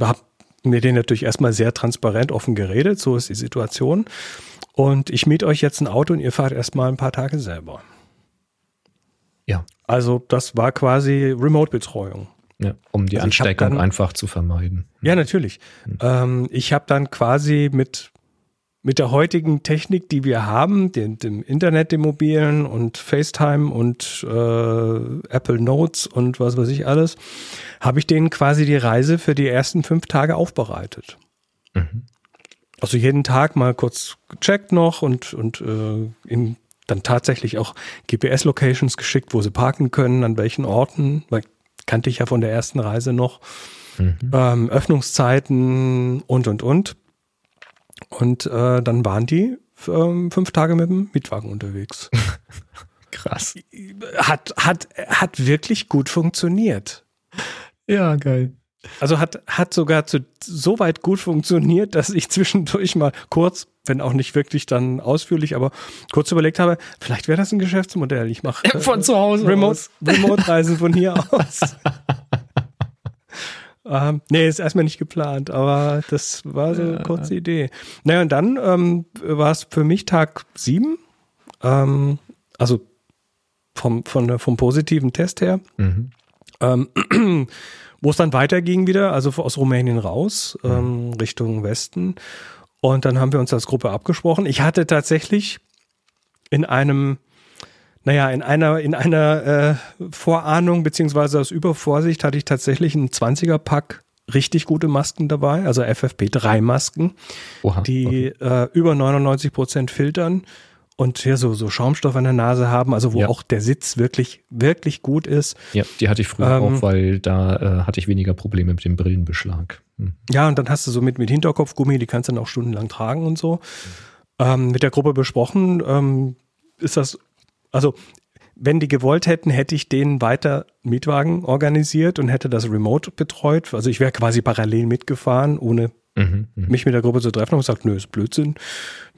habe mit denen natürlich erstmal sehr transparent offen geredet, so ist die Situation. Und ich miete euch jetzt ein Auto und ihr fahrt erstmal ein paar Tage selber. Ja. Also das war quasi Remote-Betreuung. Ja, um die also Ansteckung dann, einfach zu vermeiden. Ja, natürlich. Mhm. Ähm, ich habe dann quasi mit, mit der heutigen Technik, die wir haben, dem, dem Internet, dem mobilen und FaceTime und äh, Apple Notes und was weiß ich alles, habe ich denen quasi die Reise für die ersten fünf Tage aufbereitet. Mhm. Also jeden Tag mal kurz gecheckt noch und, und äh, ihm dann tatsächlich auch GPS-Locations geschickt, wo sie parken können, an welchen Orten, weil kannte ich ja von der ersten Reise noch. Mhm. Ähm, Öffnungszeiten und und und. Und äh, dann waren die ähm, fünf Tage mit dem Mietwagen unterwegs. (laughs) Krass. Hat, hat, hat wirklich gut funktioniert. Ja, geil. Also hat, hat sogar zu, so weit gut funktioniert, dass ich zwischendurch mal kurz, wenn auch nicht wirklich dann ausführlich, aber kurz überlegt habe, vielleicht wäre das ein Geschäftsmodell. Ich mache (laughs) äh, von zu Hause Remote, Remote-Reisen von hier (laughs) aus. Ähm, nee, ist erstmal nicht geplant, aber das war so eine kurze Idee. Naja, und dann ähm, war es für mich Tag sieben. Ähm, also vom, von, vom positiven Test her. Mhm. Ähm, wo es dann weiterging wieder, also aus Rumänien raus, mhm. ähm, Richtung Westen. Und dann haben wir uns als Gruppe abgesprochen. Ich hatte tatsächlich in einem, naja, in einer, in einer äh, Vorahnung beziehungsweise aus Übervorsicht hatte ich tatsächlich einen 20er-Pack richtig gute Masken dabei, also FFP3-Masken, die okay. äh, über 99 Prozent filtern und hier so, so Schaumstoff an der Nase haben, also wo ja. auch der Sitz wirklich, wirklich gut ist. Ja, die hatte ich früher ähm, auch, weil da äh, hatte ich weniger Probleme mit dem Brillenbeschlag. Hm. Ja, und dann hast du so mit, mit Hinterkopfgummi, die kannst du dann auch stundenlang tragen und so. Ähm, mit der Gruppe besprochen, ähm, ist das, also wenn die gewollt hätten, hätte ich denen weiter Mietwagen organisiert und hätte das remote betreut. Also ich wäre quasi parallel mitgefahren, ohne mhm, mhm, mich mit der Gruppe zu treffen und gesagt, nö, ist Blödsinn.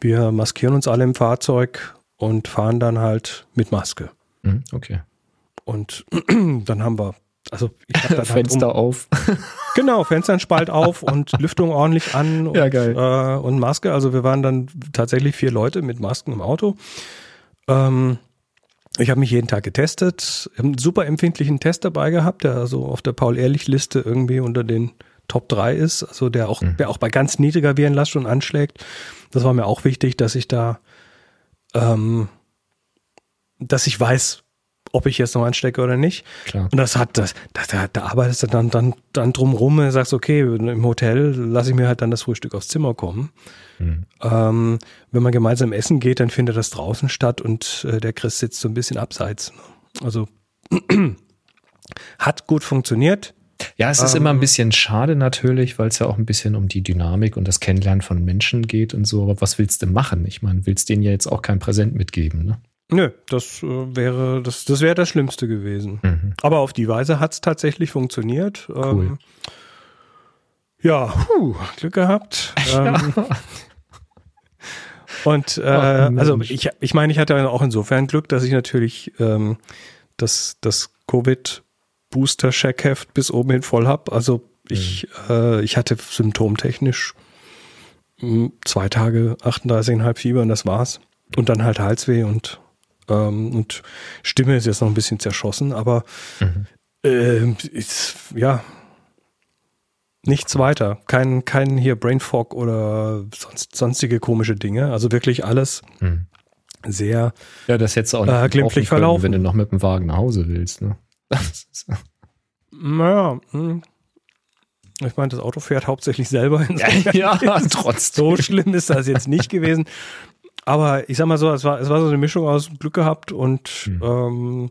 Wir maskieren uns alle im Fahrzeug und fahren dann halt mit Maske. Mhm, okay. Und (clears throat) dann haben wir, also ich hab dann Fenster halt um, auf. (laughs) genau, Fenster Spalt auf und Lüftung ordentlich an (laughs) und, ja, geil. Äh, und Maske. Also wir waren dann tatsächlich vier Leute mit Masken im Auto. Ähm, ich habe mich jeden Tag getestet, einen super empfindlichen Test dabei gehabt, der also auf der Paul-Ehrlich-Liste irgendwie unter den Top 3 ist, also der auch, mhm. der auch bei ganz niedriger Virenlast schon anschlägt. Das war mir auch wichtig, dass ich da, ähm, dass ich weiß, ob ich jetzt noch anstecke oder nicht. Klar. Und das hat, das, das da, da arbeitest du dann, dann, dann drumrum und sagst, okay, im Hotel lasse ich mir halt dann das Frühstück aufs Zimmer kommen. Mhm. Ähm, wenn man gemeinsam essen geht, dann findet das draußen statt und äh, der Chris sitzt so ein bisschen abseits. Also (clears throat) hat gut funktioniert. Ja, es ist ähm, immer ein bisschen schade natürlich, weil es ja auch ein bisschen um die Dynamik und das Kennenlernen von Menschen geht und so. Aber was willst du machen? Ich meine, willst denen ja jetzt auch kein Präsent mitgeben, ne? Nö, das äh, wäre das, das wäre das Schlimmste gewesen. Mhm. Aber auf die Weise hat es tatsächlich funktioniert. Cool. Ähm, ja, puh, Glück gehabt. (laughs) Ähm, und äh, also ich, ich meine, ich hatte auch insofern Glück, dass ich natürlich ähm, das, das Covid Booster-Checkheft bis oben hin voll habe. Also ich, mhm. äh, ich hatte symptomtechnisch hm, zwei Tage 38,5 Fieber und das war's. Und dann halt Halsweh und, ähm, und Stimme ist jetzt noch ein bisschen zerschossen, aber mhm. äh, ist, ja, nichts weiter. Kein, kein hier Brain Fog oder sonst, sonstige komische Dinge. Also wirklich alles mhm. sehr ja, das hättest du auch nicht äh, glimpflich verlaufen. wenn du noch mit dem Wagen nach Hause willst. Ne? naja, hm. Ich meine, das Auto fährt hauptsächlich selber. (laughs) Ja, ja trotzdem. So schlimm ist das jetzt nicht gewesen. Aber ich sag mal so, es war, es war so eine Mischung aus Glück gehabt und hm. ähm,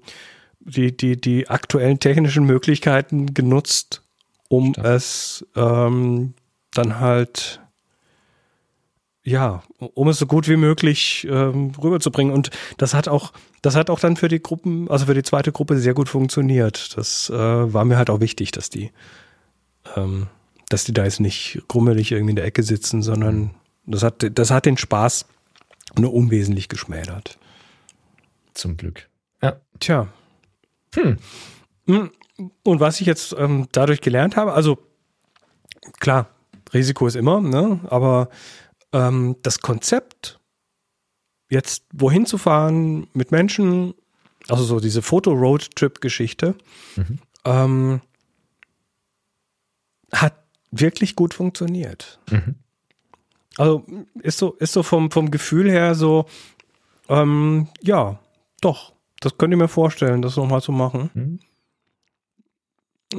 die, die, die aktuellen technischen Möglichkeiten genutzt, um Stark. es ähm, dann halt ja, um es so gut wie möglich ähm, rüberzubringen. Und das hat auch, das hat auch dann für die Gruppen, also für die zweite Gruppe sehr gut funktioniert. Das äh, war mir halt auch wichtig, dass die, ähm, dass die da jetzt nicht grummelig irgendwie in der Ecke sitzen, sondern das hat, das hat den Spaß nur unwesentlich geschmälert. Zum Glück. Ja. Tja. Hm. hm. Und was ich jetzt ähm, dadurch gelernt habe, also klar, Risiko ist immer, ne? aber ähm, das Konzept, jetzt wohin zu fahren mit Menschen, also so diese Foto-Road-Trip-Geschichte, mhm. ähm, hat wirklich gut funktioniert. Mhm. Also ist so, ist so vom, vom Gefühl her so, ähm, ja, doch, das könnt ihr mir vorstellen, das nochmal zu machen. Mhm.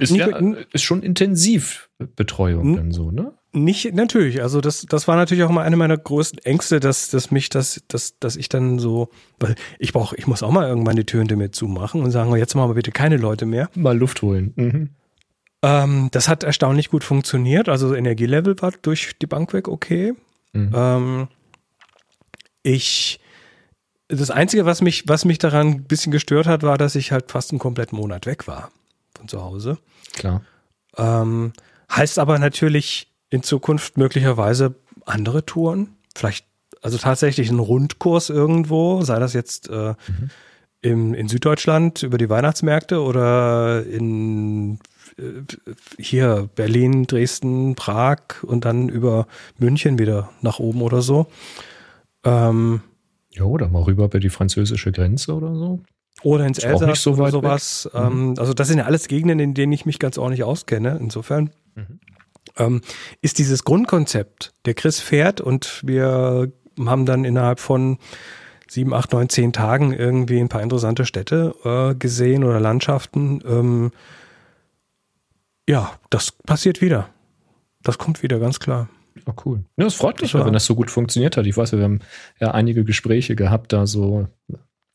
Ist, ja, ist schon intensiv Betreuung dann so, ne? Nicht, natürlich. Also das, das war natürlich auch mal eine meiner größten Ängste, dass, dass mich das, dass, dass ich dann so, weil ich brauche, ich muss auch mal irgendwann die Tür hinter mir zumachen und sagen, jetzt machen wir bitte keine Leute mehr. Mal Luft holen. Mhm. Ähm, das hat erstaunlich gut funktioniert. Also Energielevel war durch die Bank weg okay. Mhm. Ähm, ich, das Einzige, was mich, was mich daran ein bisschen gestört hat, war, dass ich halt fast einen kompletten Monat weg war von zu Hause. Klar. Ähm, heißt aber natürlich in Zukunft möglicherweise andere Touren. Vielleicht, also tatsächlich ein Rundkurs irgendwo, sei das jetzt äh, mhm. im, in Süddeutschland über die Weihnachtsmärkte oder in hier Berlin, Dresden, Prag und dann über München wieder nach oben oder so. Ähm, ja, oder mal rüber über die französische Grenze oder so. Oder ins Elsass so oder sowas. Mhm. Ähm, also das sind ja alles Gegenden, in denen ich mich ganz ordentlich auskenne. Insofern mhm. ähm, ist dieses Grundkonzept, der Chris fährt und wir haben dann innerhalb von sieben, acht, neun, zehn Tagen irgendwie ein paar interessante Städte äh, gesehen oder Landschaften. Ähm, ja, das passiert wieder. Das kommt wieder, ganz klar. Oh, cool. Ja, das freut mich, das wenn das so gut funktioniert hat. Ich weiß, wir haben ja einige Gespräche gehabt, da so,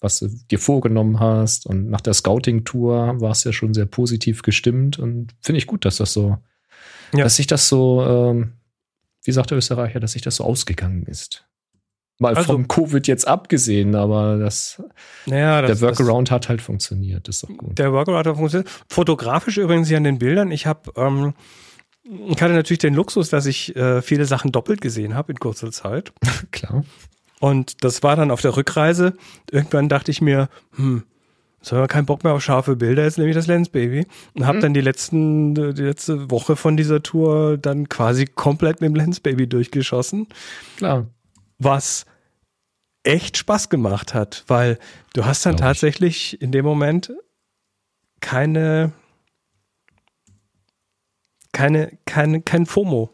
was du dir vorgenommen hast. Und nach der Scouting-Tour war es ja schon sehr positiv gestimmt. Und finde ich gut, dass das so, ja. dass sich das so, ähm, wie sagt der Österreicher, dass sich das so ausgegangen ist. Mal also, vom Covid jetzt abgesehen, aber das, naja, das der Workaround das, hat halt funktioniert. Das ist doch gut. Der Workaround hat funktioniert. Fotografisch übrigens hier an den Bildern. Ich habe, ähm, ich hatte natürlich den Luxus, dass ich äh, viele Sachen doppelt gesehen habe in kurzer Zeit. (laughs) Klar. Und das war dann auf der Rückreise. Irgendwann dachte ich mir, hm, Jetzt haben wir keinen Bock mehr auf scharfe Bilder, jetzt nehme ich das Lensbaby. Und habe mhm. dann die letzten, die letzte Woche von dieser Tour dann quasi komplett mit dem Lensbaby durchgeschossen. Klar. Was echt Spaß gemacht hat, weil du hast dann tatsächlich ich. in dem Moment keine, keine, keine, kein FOMO.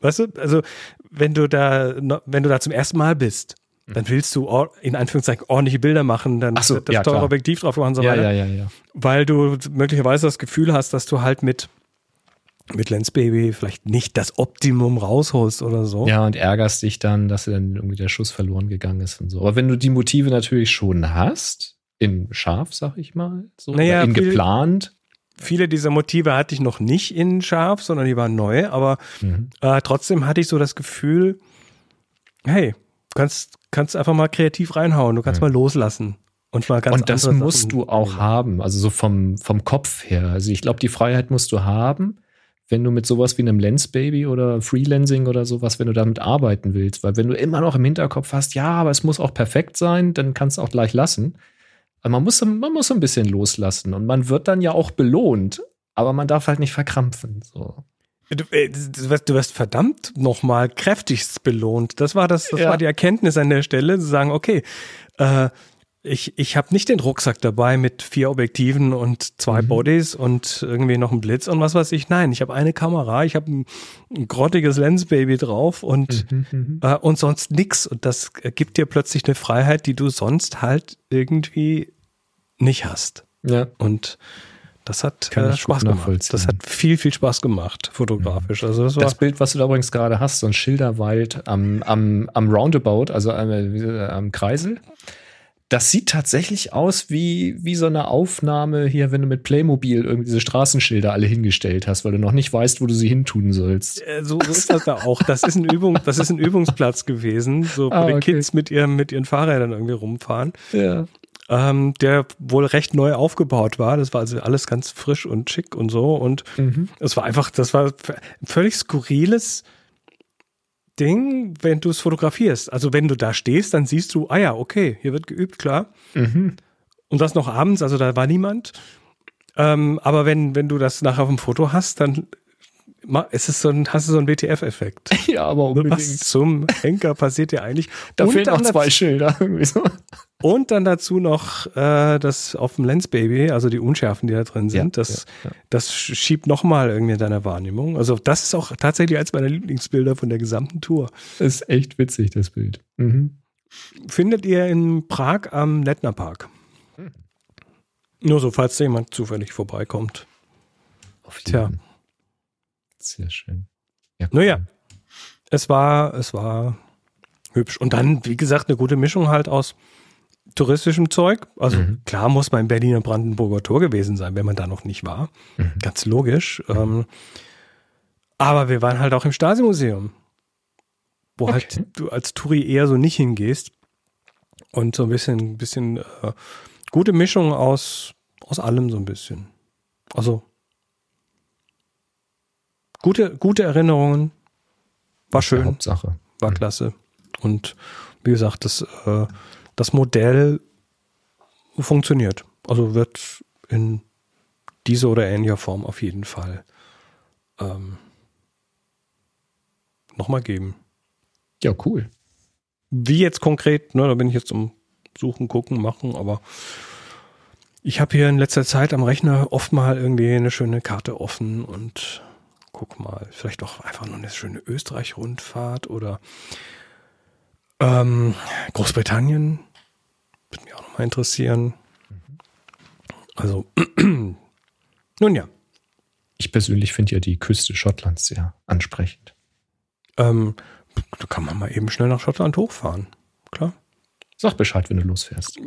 Weißt du, also wenn du da, wenn du da zum ersten Mal bist, mhm. dann willst du in Anführungszeichen ordentliche Bilder machen, dann so, das ja, teure Objektiv drauf machen und so ja, weiter. Ja, ja, ja. Weil du möglicherweise das Gefühl hast, dass du halt mit mit Lensbaby vielleicht nicht das Optimum rausholst oder so. Ja, und ärgerst dich dann, dass dann irgendwie der Schuss verloren gegangen ist und so. Aber wenn du die Motive natürlich schon hast, in scharf, sag ich mal, so, naja, in viel, geplant, viele dieser Motive hatte ich noch nicht in scharf, sondern die waren neu, aber mhm. äh, trotzdem hatte ich so das Gefühl, hey, du kannst, kannst einfach mal kreativ reinhauen, du kannst mhm. mal loslassen. Und, mal ganz und das musst Sachen du auch haben, also so vom, vom Kopf her. Also ich glaube, die Freiheit musst du haben, wenn du mit sowas wie einem Lensbaby oder Freelancing oder sowas, wenn du damit arbeiten willst. Weil wenn du immer noch im Hinterkopf hast, ja, aber es muss auch perfekt sein, dann kannst du auch gleich lassen. Aber man muss, man muss so ein bisschen loslassen und man wird dann ja auch belohnt, aber man darf halt nicht verkrampfen. So. Du, äh, du, wirst, du wirst verdammt nochmal kräftigst belohnt. Das war das, das ja. war die Erkenntnis an der Stelle, zu sagen, okay, äh, ich, ich habe nicht den Rucksack dabei mit vier Objektiven und zwei mhm. Bodies und irgendwie noch ein Blitz und was weiß ich. Nein, ich habe eine Kamera, ich habe ein, ein, grottiges Lensbaby drauf und, mhm, mhm. äh, und sonst nix. Und das gibt dir plötzlich eine Freiheit, die du sonst halt irgendwie nicht hast. Ja. Und Das hat äh, Spaß gemacht. Das hat viel, viel Spaß gemacht, fotografisch. Also das war Das Bild, was du da übrigens gerade hast, so ein Schilderwald am, am, am Roundabout, also am, äh, am Kreisel, das sieht tatsächlich aus wie, wie so eine Aufnahme hier, wenn du mit Playmobil irgendwie diese Straßenschilder alle hingestellt hast, weil du noch nicht weißt, wo du sie hintun sollst. Äh, So, so ist das da auch. Das ist ein Übung, das ist ein (laughs) Übungsplatz gewesen, so wo Ah, die okay. Kids mit ihren, mit ihren Fahrrädern irgendwie rumfahren. Ja. Ähm, der wohl recht neu aufgebaut war. Das war also alles ganz frisch und schick und so. Und Mhm. es war einfach, das war völlig skurriles Ding, wenn du es fotografierst. Also wenn du da stehst, dann siehst du, ah ja, okay, hier wird geübt, klar. Mhm. Und das noch abends, also da war niemand. Ähm, aber wenn, wenn du das nachher auf dem Foto hast, dann ma- ist es so ein, hast du so einen WTF-Effekt. (laughs) Ja, aber Was unbedingt. zum Henker passiert dir eigentlich? Da und, fehlen auch zwei dazu, Schilder. Irgendwie so. und dann dazu noch äh, das auf dem Lens Baby, also die Unschärfen, die da drin sind, Ja, das, ja, ja. das schiebt nochmal irgendwie deine Wahrnehmung. Also das ist auch tatsächlich eins meiner Lieblingsbilder von der gesamten Tour. Das ist echt witzig, das Bild. Mhm. Findet ihr in Prag am Lettner Park. Hm. Nur so, falls da jemand zufällig vorbeikommt. Auf Tja. Sehr schön. Ja, Naja. Es war, es war hübsch. Und dann, wie gesagt, eine gute Mischung halt aus touristischem Zeug. Also Mhm. klar muss man im Berliner Brandenburger Tor gewesen sein, wenn man da noch nicht war. Mhm. Ganz logisch. Ähm, aber wir waren halt auch im Stasi-Museum, wo Okay. halt du als Touri eher so nicht hingehst. Und so ein bisschen, bisschen äh, gute Mischung aus, aus allem so ein bisschen. Also gute, gute Erinnerungen. War schön Hauptsache. war klasse. Und wie gesagt, das, äh, das Modell funktioniert. Also wird in dieser oder ähnlicher Form auf jeden Fall ähm, nochmal geben. Ja, cool. Wie jetzt konkret, ne, da bin ich jetzt um Suchen, Gucken, Machen, aber ich habe hier in letzter Zeit am Rechner oft mal irgendwie eine schöne Karte offen und guck mal, vielleicht auch einfach nur eine schöne Österreich-Rundfahrt oder ähm, Großbritannien. Würde mich auch nochmal interessieren. Also, (clears throat) nun ja, Ich persönlich finde ja die Küste Schottlands sehr ansprechend. ähm, da kann man mal eben schnell nach Schottland hochfahren. Klar. Sag Bescheid, wenn du losfährst.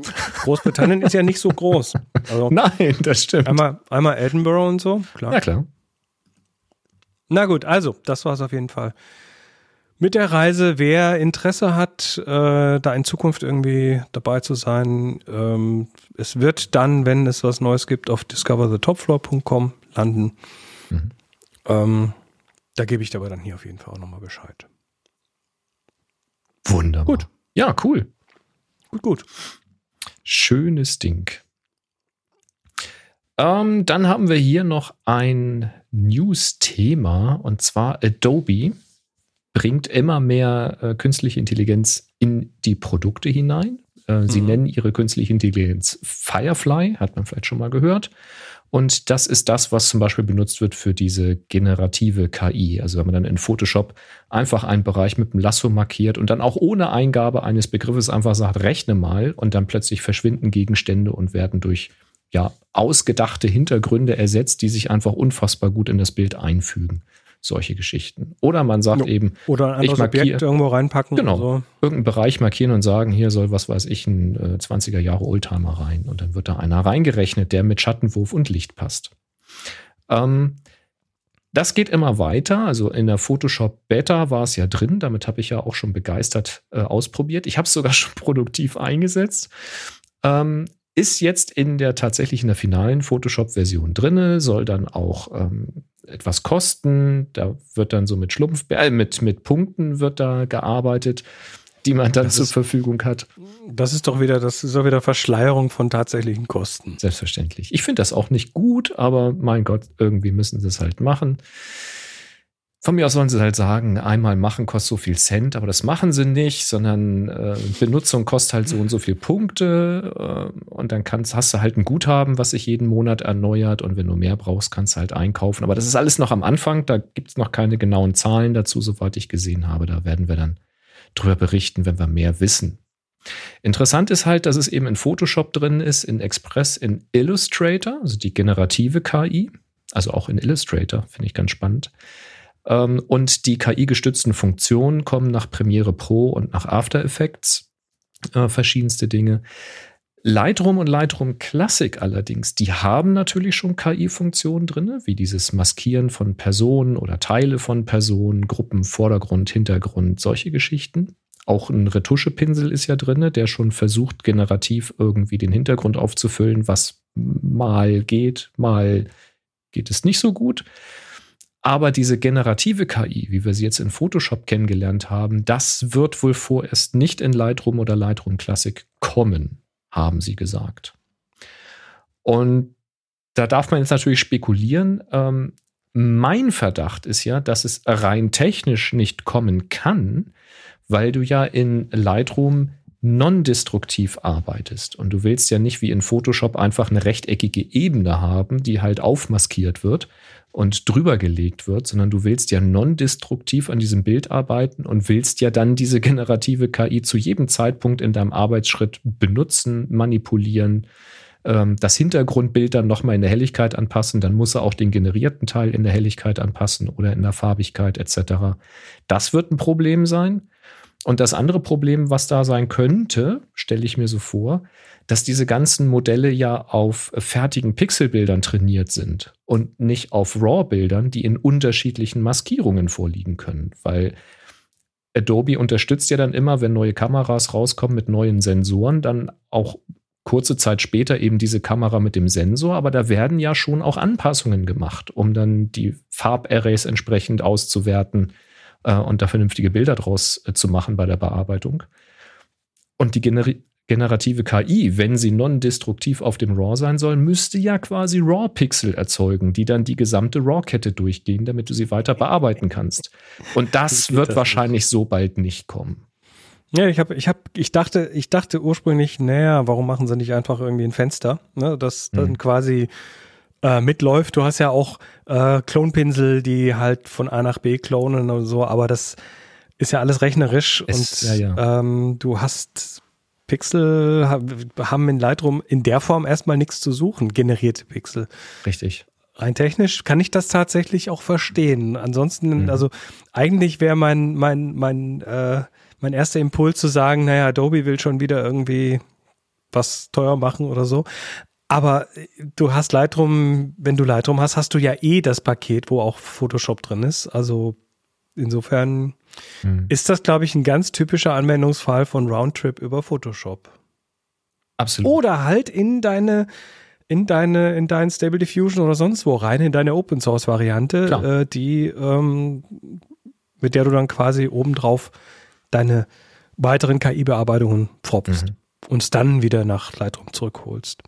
Großbritannien ist ja nicht so groß. (laughs) Also Nein, das stimmt. einmal, einmal Edinburgh und so, klar. Na klar. Na gut, also, das war es auf jeden Fall. Mit der Reise, wer Interesse hat, äh, da in Zukunft irgendwie dabei zu sein, ähm, es wird dann, wenn es was Neues gibt, auf discoverthetopfloor.com landen. Mhm. Ähm, da gebe ich dabei dann hier auf jeden Fall auch nochmal Bescheid. Wunderbar. Gut. Ja, cool. Gut, gut. Schönes Ding. Ähm, dann haben wir hier noch ein News-Thema und zwar Adobe bringt immer mehr äh, künstliche Intelligenz in die Produkte hinein. Äh, sie Mhm. nennen ihre künstliche Intelligenz Firefly, hat man vielleicht schon mal gehört. Und das ist das, was zum Beispiel benutzt wird für diese generative KI. Also wenn man dann in Photoshop einfach einen Bereich mit einem Lasso markiert und dann auch ohne Eingabe eines Begriffes einfach sagt, rechne mal und dann plötzlich verschwinden Gegenstände und werden durch ja, ausgedachte Hintergründe ersetzt, die sich einfach unfassbar gut in das Bild einfügen. Solche Geschichten. Oder man sagt Ja. eben, Oder ein Ich anderes markiere- Objekt irgendwo reinpacken. Genau. So. irgendeinen Bereich markieren und sagen, hier soll was weiß ich, ein äh, 20er Jahre Oldtimer rein. Und dann wird da einer reingerechnet, der mit Schattenwurf und Licht passt. Ähm, das geht immer weiter. Also in der Photoshop Beta war es ja drin. Damit habe ich ja auch schon begeistert äh, ausprobiert. Ich habe es sogar (laughs) schon produktiv eingesetzt. Ähm, ist jetzt in der tatsächlich in der finalen Photoshop-Version drinne, soll dann auch ähm, etwas kosten. Da wird dann so mit Schlumpf, äh, mit, mit Punkten wird da gearbeitet, die man dann Das zur ist- Verfügung hat. Das ist doch wieder, das ist doch wieder Verschleierung von tatsächlichen Kosten. Selbstverständlich. Ich finde das auch nicht gut, aber mein Gott, irgendwie müssen sie es halt machen. Von mir aus sollen sie halt sagen, einmal machen kostet so viel Cent, aber das machen sie nicht, sondern äh, Benutzung kostet halt so und so viel Punkte äh, und dann kannst, hast du halt ein Guthaben, was sich jeden Monat erneuert und wenn du mehr brauchst, kannst du halt einkaufen. Aber das ist alles noch am Anfang, da gibt es noch keine genauen Zahlen dazu, soweit ich gesehen habe. Da werden wir dann drüber berichten, wenn wir mehr wissen. Interessant ist halt, dass es eben in Photoshop drin ist, in Express, in Illustrator, also die generative KI, also auch in Illustrator, finde ich ganz spannend. Ähm, und die KI-gestützten Funktionen kommen nach Premiere Pro und nach After Effects, äh, verschiedenste Dinge. Lightroom und Lightroom Classic allerdings, die haben natürlich schon KI-Funktionen drin, wie dieses Maskieren von Personen oder Teile von Personen, Gruppen, Vordergrund, Hintergrund, solche Geschichten. Auch ein Retuschepinsel ist ja drin, der schon versucht, generativ irgendwie den Hintergrund aufzufüllen, was mal geht, mal geht es nicht so gut. Aber diese generative KI, wie wir sie jetzt in Photoshop kennengelernt haben, das wird wohl vorerst nicht in Lightroom oder Lightroom Classic kommen haben sie gesagt. Und da darf man jetzt natürlich spekulieren. Ähm, mein Verdacht ist ja, dass es rein technisch nicht kommen kann, weil du ja in Lightroom non-destruktiv arbeitest. Und du willst ja nicht wie in Photoshop einfach eine rechteckige Ebene haben, die halt aufmaskiert wird und drüber gelegt wird, sondern du willst ja non-destruktiv an diesem Bild arbeiten und willst ja dann diese generative KI zu jedem Zeitpunkt in deinem Arbeitsschritt benutzen, manipulieren, ähm, das Hintergrundbild dann nochmal in der Helligkeit anpassen, dann muss er auch den generierten Teil in der Helligkeit anpassen oder in der Farbigkeit etc. Das wird ein Problem sein. Und das andere Problem, was da sein könnte, stelle ich mir so vor, dass diese ganzen Modelle ja auf fertigen Pixelbildern trainiert sind und nicht auf RAW-Bildern, die in unterschiedlichen Maskierungen vorliegen können, weil Adobe unterstützt ja dann immer, wenn neue Kameras rauskommen mit neuen Sensoren, dann auch kurze Zeit später eben diese Kamera mit dem Sensor, aber da werden ja schon auch Anpassungen gemacht, um dann die Farbarrays entsprechend auszuwerten äh, und da vernünftige Bilder draus äh, zu machen bei der Bearbeitung. Und die generi generative KI, wenn sie non-destruktiv auf dem RAW sein soll, müsste ja quasi RAW-Pixel erzeugen, die dann die gesamte RAW-Kette durchgehen, damit du sie weiter bearbeiten kannst. Und das wird das wahrscheinlich nicht. so bald nicht kommen. Ja, ich habe, ich habe, ich dachte, ich dachte ursprünglich, naja, warum machen sie nicht einfach irgendwie ein Fenster, ne, das dann mhm. quasi äh, mitläuft. Du hast ja auch äh, Klonpinsel, die halt von A nach B klonen und so, aber das ist ja alles rechnerisch es, und ja, ja. Ähm, du hast Pixel haben in Lightroom in der Form erstmal nichts zu suchen, generierte Pixel. Richtig. Rein technisch kann ich das tatsächlich auch verstehen. Ansonsten, mhm. also eigentlich wäre mein, mein, mein, äh, mein erster Impuls zu sagen, naja, Adobe will schon wieder irgendwie was teuer machen oder so. Aber äh, du hast Lightroom, wenn du Lightroom hast, hast du ja eh das Paket, wo auch Photoshop drin ist. Also insofern hm. ist das, glaube ich, ein ganz typischer Anwendungsfall von Roundtrip über Photoshop. Absolut. Oder halt in deine, in deine, in dein Stable Diffusion oder sonst wo rein, in deine Open Source Variante, äh, die, ähm, mit der du dann quasi obendrauf deine weiteren KI-Bearbeitungen pfropfst mhm. und es dann wieder nach Lightroom zurückholst.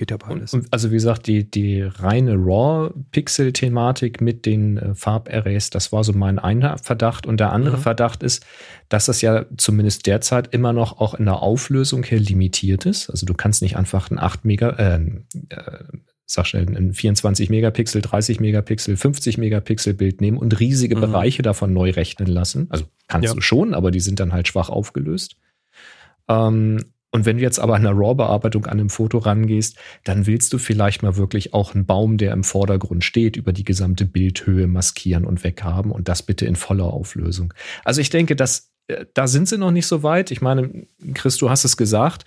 Geht ja beides. Und, also wie gesagt, die, die reine RAW-Pixel-Thematik mit den äh, Farbarrays, das war so mein einer Verdacht. Und der andere mhm. Verdacht ist, dass das ja zumindest derzeit immer noch auch in der Auflösung her limitiert ist. Also du kannst nicht einfach ein 8 Mega, äh, äh, sag schnell, ein 24 Megapixel, 30 Megapixel, 50 Megapixel Bild nehmen und riesige mhm. Bereiche davon neu rechnen lassen. Also kannst ja. du schon, aber die sind dann halt schwach aufgelöst. Ähm, und wenn du jetzt aber an einer RAW-Bearbeitung an einem Foto rangehst, dann willst du vielleicht mal wirklich auch einen Baum, der im Vordergrund steht, über die gesamte Bildhöhe maskieren und weghaben und das bitte in voller Auflösung. Also ich denke, dass äh, da sind sie noch nicht so weit. Ich meine, Chris, du hast es gesagt,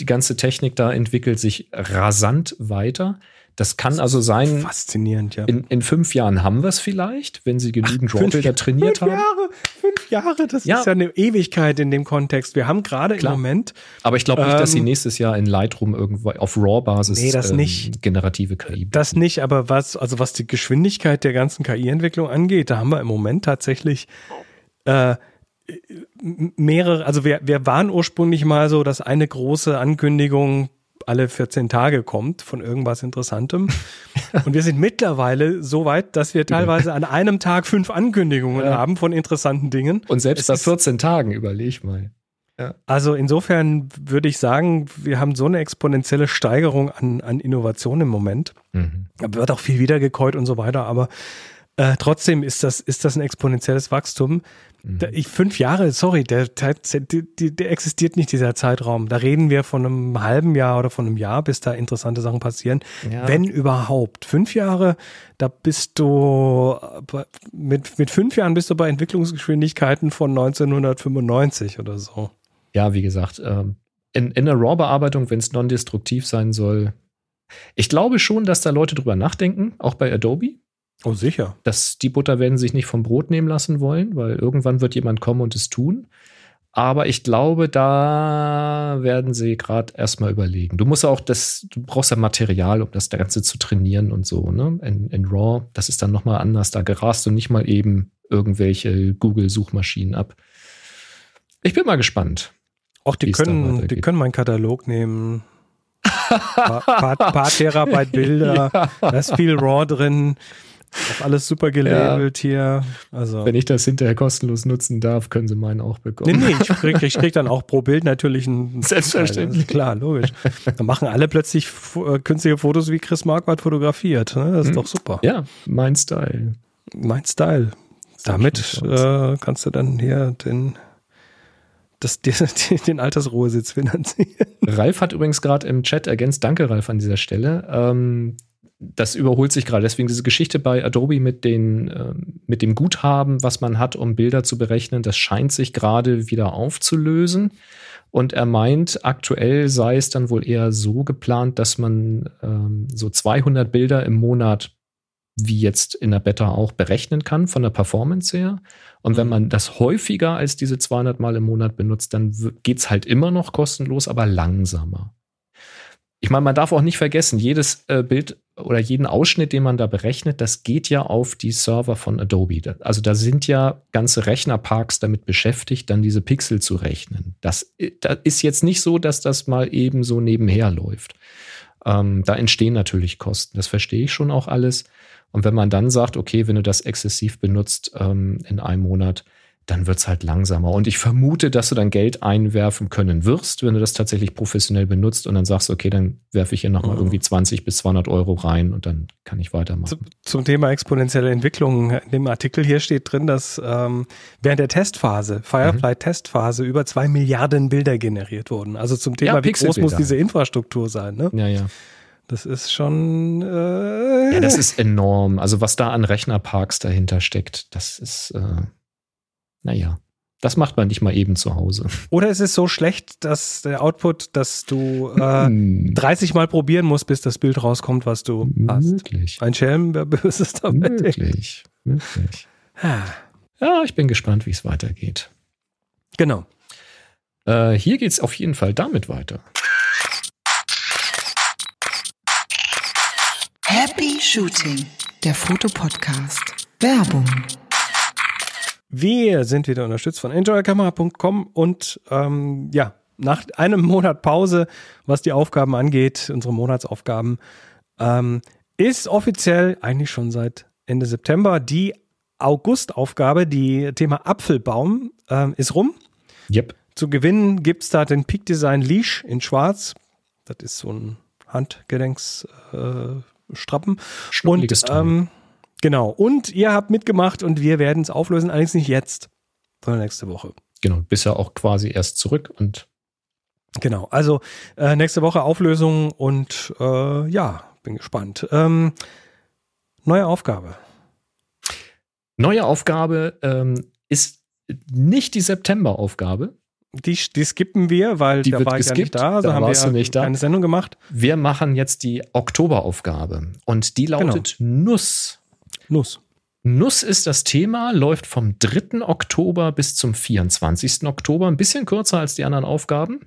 die ganze Technik da entwickelt sich rasant weiter. Das kann also sein. Faszinierend, ja. In, in fünf Jahren haben wir es vielleicht, wenn sie genügend RAW-Bilder trainiert fünf haben. Jahre, fünf Jahre, das ja. ist ja eine Ewigkeit in dem Kontext. Wir haben gerade im Moment. Aber ich glaube nicht, ähm, dass sie ähm, nächstes Jahr in Lightroom irgendwo auf RAW-Basis nee, das ähm, nicht. generative KI. Das nicht, aber was, also was die Geschwindigkeit der ganzen KI-Entwicklung angeht, da haben wir im Moment tatsächlich äh, mehrere, also wir, wir waren ursprünglich mal so, dass eine große Ankündigung alle 14 Tage kommt von irgendwas Interessantem. (laughs) Und wir sind mittlerweile so weit, dass wir teilweise an einem Tag fünf Ankündigungen ja. haben von interessanten Dingen. Und selbst nach 14 Tagen, überleg mal. Ja. Also insofern würde ich sagen, wir haben so eine exponentielle Steigerung an, an Innovation im Moment. Mhm. Da wird auch viel wiedergekäut und so weiter, aber Äh, trotzdem ist das, ist das ein exponentielles Wachstum. Mhm. Da, ich, fünf Jahre, sorry, der, der, existiert nicht, dieser Zeitraum. Da reden wir von einem halben Jahr oder von einem Jahr, bis da interessante Sachen passieren. Ja. Wenn überhaupt. Fünf Jahre, da bist du, mit, mit fünf Jahren bist du bei Entwicklungsgeschwindigkeiten von 1995 oder so. Ja, wie gesagt, ähm, in, in der RAW-Bearbeitung, wenn es non-destruktiv sein soll, ich glaube schon, dass da Leute drüber nachdenken, auch bei Adobe. Oh, sicher. dass die Butter werden sich nicht vom Brot nehmen lassen wollen, weil irgendwann wird jemand kommen und es tun. Aber ich glaube, da werden sie gerade erstmal überlegen. Du musst auch das, du brauchst ja Material, um das Ganze zu trainieren und so, ne? In, in RAW, das ist dann nochmal anders. Da gerast du nicht mal eben irgendwelche Google-Suchmaschinen ab. Ich bin mal gespannt. Auch die können, die können meinen Katalog nehmen. paar, paar, paar Terabyte Bilder, (laughs) da ist viel RAW drin. Auch alles super gelabelt hier. Also. Wenn ich das hinterher kostenlos nutzen darf, können sie meinen auch Nee, bekommen. nee, ich (laughs) krieg, ich krieg dann auch pro Bild natürlich ein. (laughs) Selbstverständlich. Klar, logisch. Dann machen alle plötzlich äh, künstliche Fotos, wie Chris Marquardt fotografiert. Ne? Das ist Mhm. doch super. Ja, mein Style. Mein Style. Damit äh, kannst du dann hier den, das, (laughs) den Altersruhesitz finanzieren. Ralf hat übrigens gerade im Chat ergänzt, danke Ralf an dieser Stelle. Ähm, das überholt sich gerade. Deswegen diese Geschichte bei Adobe mit, den, ähm, mit dem Guthaben, was man hat, um Bilder zu berechnen, das scheint sich gerade wieder aufzulösen. Und er meint, aktuell sei es dann wohl eher so geplant, dass man ähm, so 200 Bilder im Monat, wie jetzt in der Beta auch, berechnen kann von der Performance her. Und wenn man das häufiger als diese 200 Mal im Monat benutzt, dann geht es halt immer noch kostenlos, aber langsamer. Ich meine, man darf auch nicht vergessen, jedes äh, Bild oder jeden Ausschnitt, den man da berechnet, das geht ja auf die Server von Adobe. Also da sind ja ganze Rechnerparks damit beschäftigt, dann diese Pixel zu rechnen. Das, i- das ist jetzt nicht so, dass das mal eben so nebenher läuft. Ähm, da entstehen natürlich Kosten. Das verstehe ich schon auch alles. Und wenn man dann sagt, okay, wenn du das exzessiv benutzt ähm, in einem Monat, dann wird es halt langsamer. Und ich vermute, dass du dann Geld einwerfen können wirst, wenn du das tatsächlich professionell benutzt und dann sagst, okay, dann werfe ich hier nochmal Mhm. irgendwie 20 bis 200 Euro rein und dann kann ich weitermachen. zum Thema exponentielle Entwicklung. In dem Artikel hier steht drin, dass ähm, während der Testphase, Firefly-Testphase, über zwei Milliarden Bilder generiert wurden. Also zum Thema, Ja, wie groß muss diese Infrastruktur sein? Ne? Ja, ja. Das ist schon. Äh, Ja, das ist enorm. Also was da an Rechnerparks dahinter steckt, das ist, äh, naja, das macht man nicht mal eben zu Hause. Oder ist es so schlecht, dass der Output, dass du äh, Hm, 30 Mal probieren musst, bis das Bild rauskommt, was du hast? möglich. Ein Schelm, wer Böses damit. Möglich. Möglich. Ah, Ja, ich bin gespannt, wie es weitergeht. Genau. Äh, hier geht es auf jeden Fall damit weiter. Happy Shooting, der Fotopodcast. Werbung. Wir sind wieder unterstützt von enjoykamera.com und ähm, ja, nach einem (laughs) Monat Pause, was die Aufgaben angeht, unsere Monatsaufgaben, ähm, ist offiziell eigentlich schon seit Ende September die Augustaufgabe, die Thema Apfelbaum, ähm, ist rum. Yep. Zu gewinnen gibt es da den Peak Design Leash in schwarz. Das ist so ein Handgelenksstrappen. Äh, und ähm, genau. Und ihr habt mitgemacht und wir werden es auflösen, allerdings nicht jetzt, sondern nächste Woche. Genau, bist ja auch quasi erst zurück und Genau. Also äh, nächste Woche Auflösung und äh, ja, bin gespannt. Ähm, neue Aufgabe. neue Aufgabe ähm, ist nicht die September-Aufgabe. Die, die skippen wir, weil Die da war ich ja geskippt, nicht da. So da haben wir ja nicht da. keine Sendung gemacht. Wir machen jetzt die Oktoberaufgabe und die lautet Nuss. Nuss. Nuss ist das Thema, läuft vom 3. Oktober bis zum 24. Oktober, ein bisschen kürzer als die anderen Aufgaben.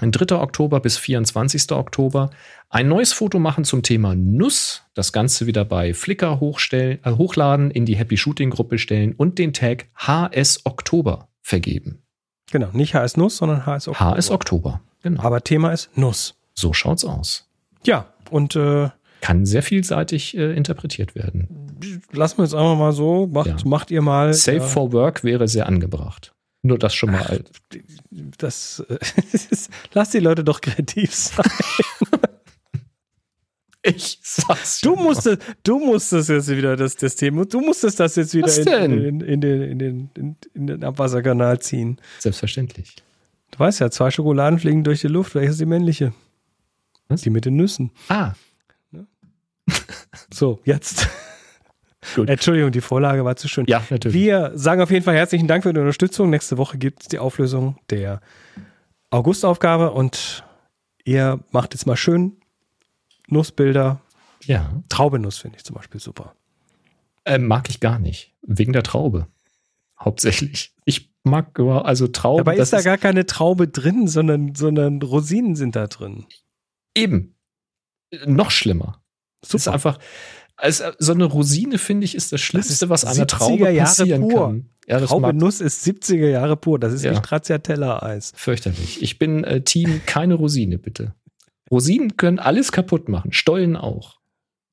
Ein 3. Oktober bis 24. Oktober. Ein neues Foto machen zum Thema Nuss. Das Ganze wieder bei Flickr hochstellen, äh, hochladen, in die Happy Shooting Gruppe stellen und den Tag HS Oktober vergeben. Genau, nicht HS Nuss, sondern HS Oktober. HS Oktober. Genau. Aber Thema ist Nuss. so schaut's aus. Ja, und äh, Kann sehr vielseitig äh, interpretiert werden. lassen wir jetzt einfach mal so. Macht, Ja. macht ihr mal. Safe äh, for Work wäre sehr angebracht. Nur das schon mal. das, (laughs) äh, lasst die Leute doch kreativ sein. (laughs) Ich sag's Du ja musstest, du musstest jetzt wieder das, das Thema, du musstest das jetzt wieder in, in, in, den, in, den, in, den Abwasserkanal ziehen. Selbstverständlich. Du weißt ja, zwei Schokoladen fliegen durch die Luft. Welche ist die männliche? Was? Die mit den Nüssen. Ah, So, jetzt. (laughs) Gut. Entschuldigung, die Vorlage war zu schön. ja, natürlich. Wir sagen auf jeden Fall herzlichen Dank für die Unterstützung. Nächste Woche gibt es die Auflösung der Augustaufgabe und ihr macht jetzt mal schön Nussbilder. ja. Traubenuss finde ich zum Beispiel super. Äh, mag ich gar nicht. Wegen der Traube. Hauptsächlich. Ich mag also Traube. Dabei das ist da gar keine Traube drin, sondern, sondern Rosinen sind da drin. eben noch schlimmer. Es ist Super. einfach, also so eine Rosine, finde ich, ist das Schlimmste, ist was einer 70er Traube Jahre passieren pur. kann. Ja, das mag Traubenuss ist 70er Jahre pur. Das ist Ja. wie Stracciatella-Eis. fürchterlich. Ich bin äh, Team keine Rosine, bitte. Rosinen können alles kaputt machen. Stollen auch.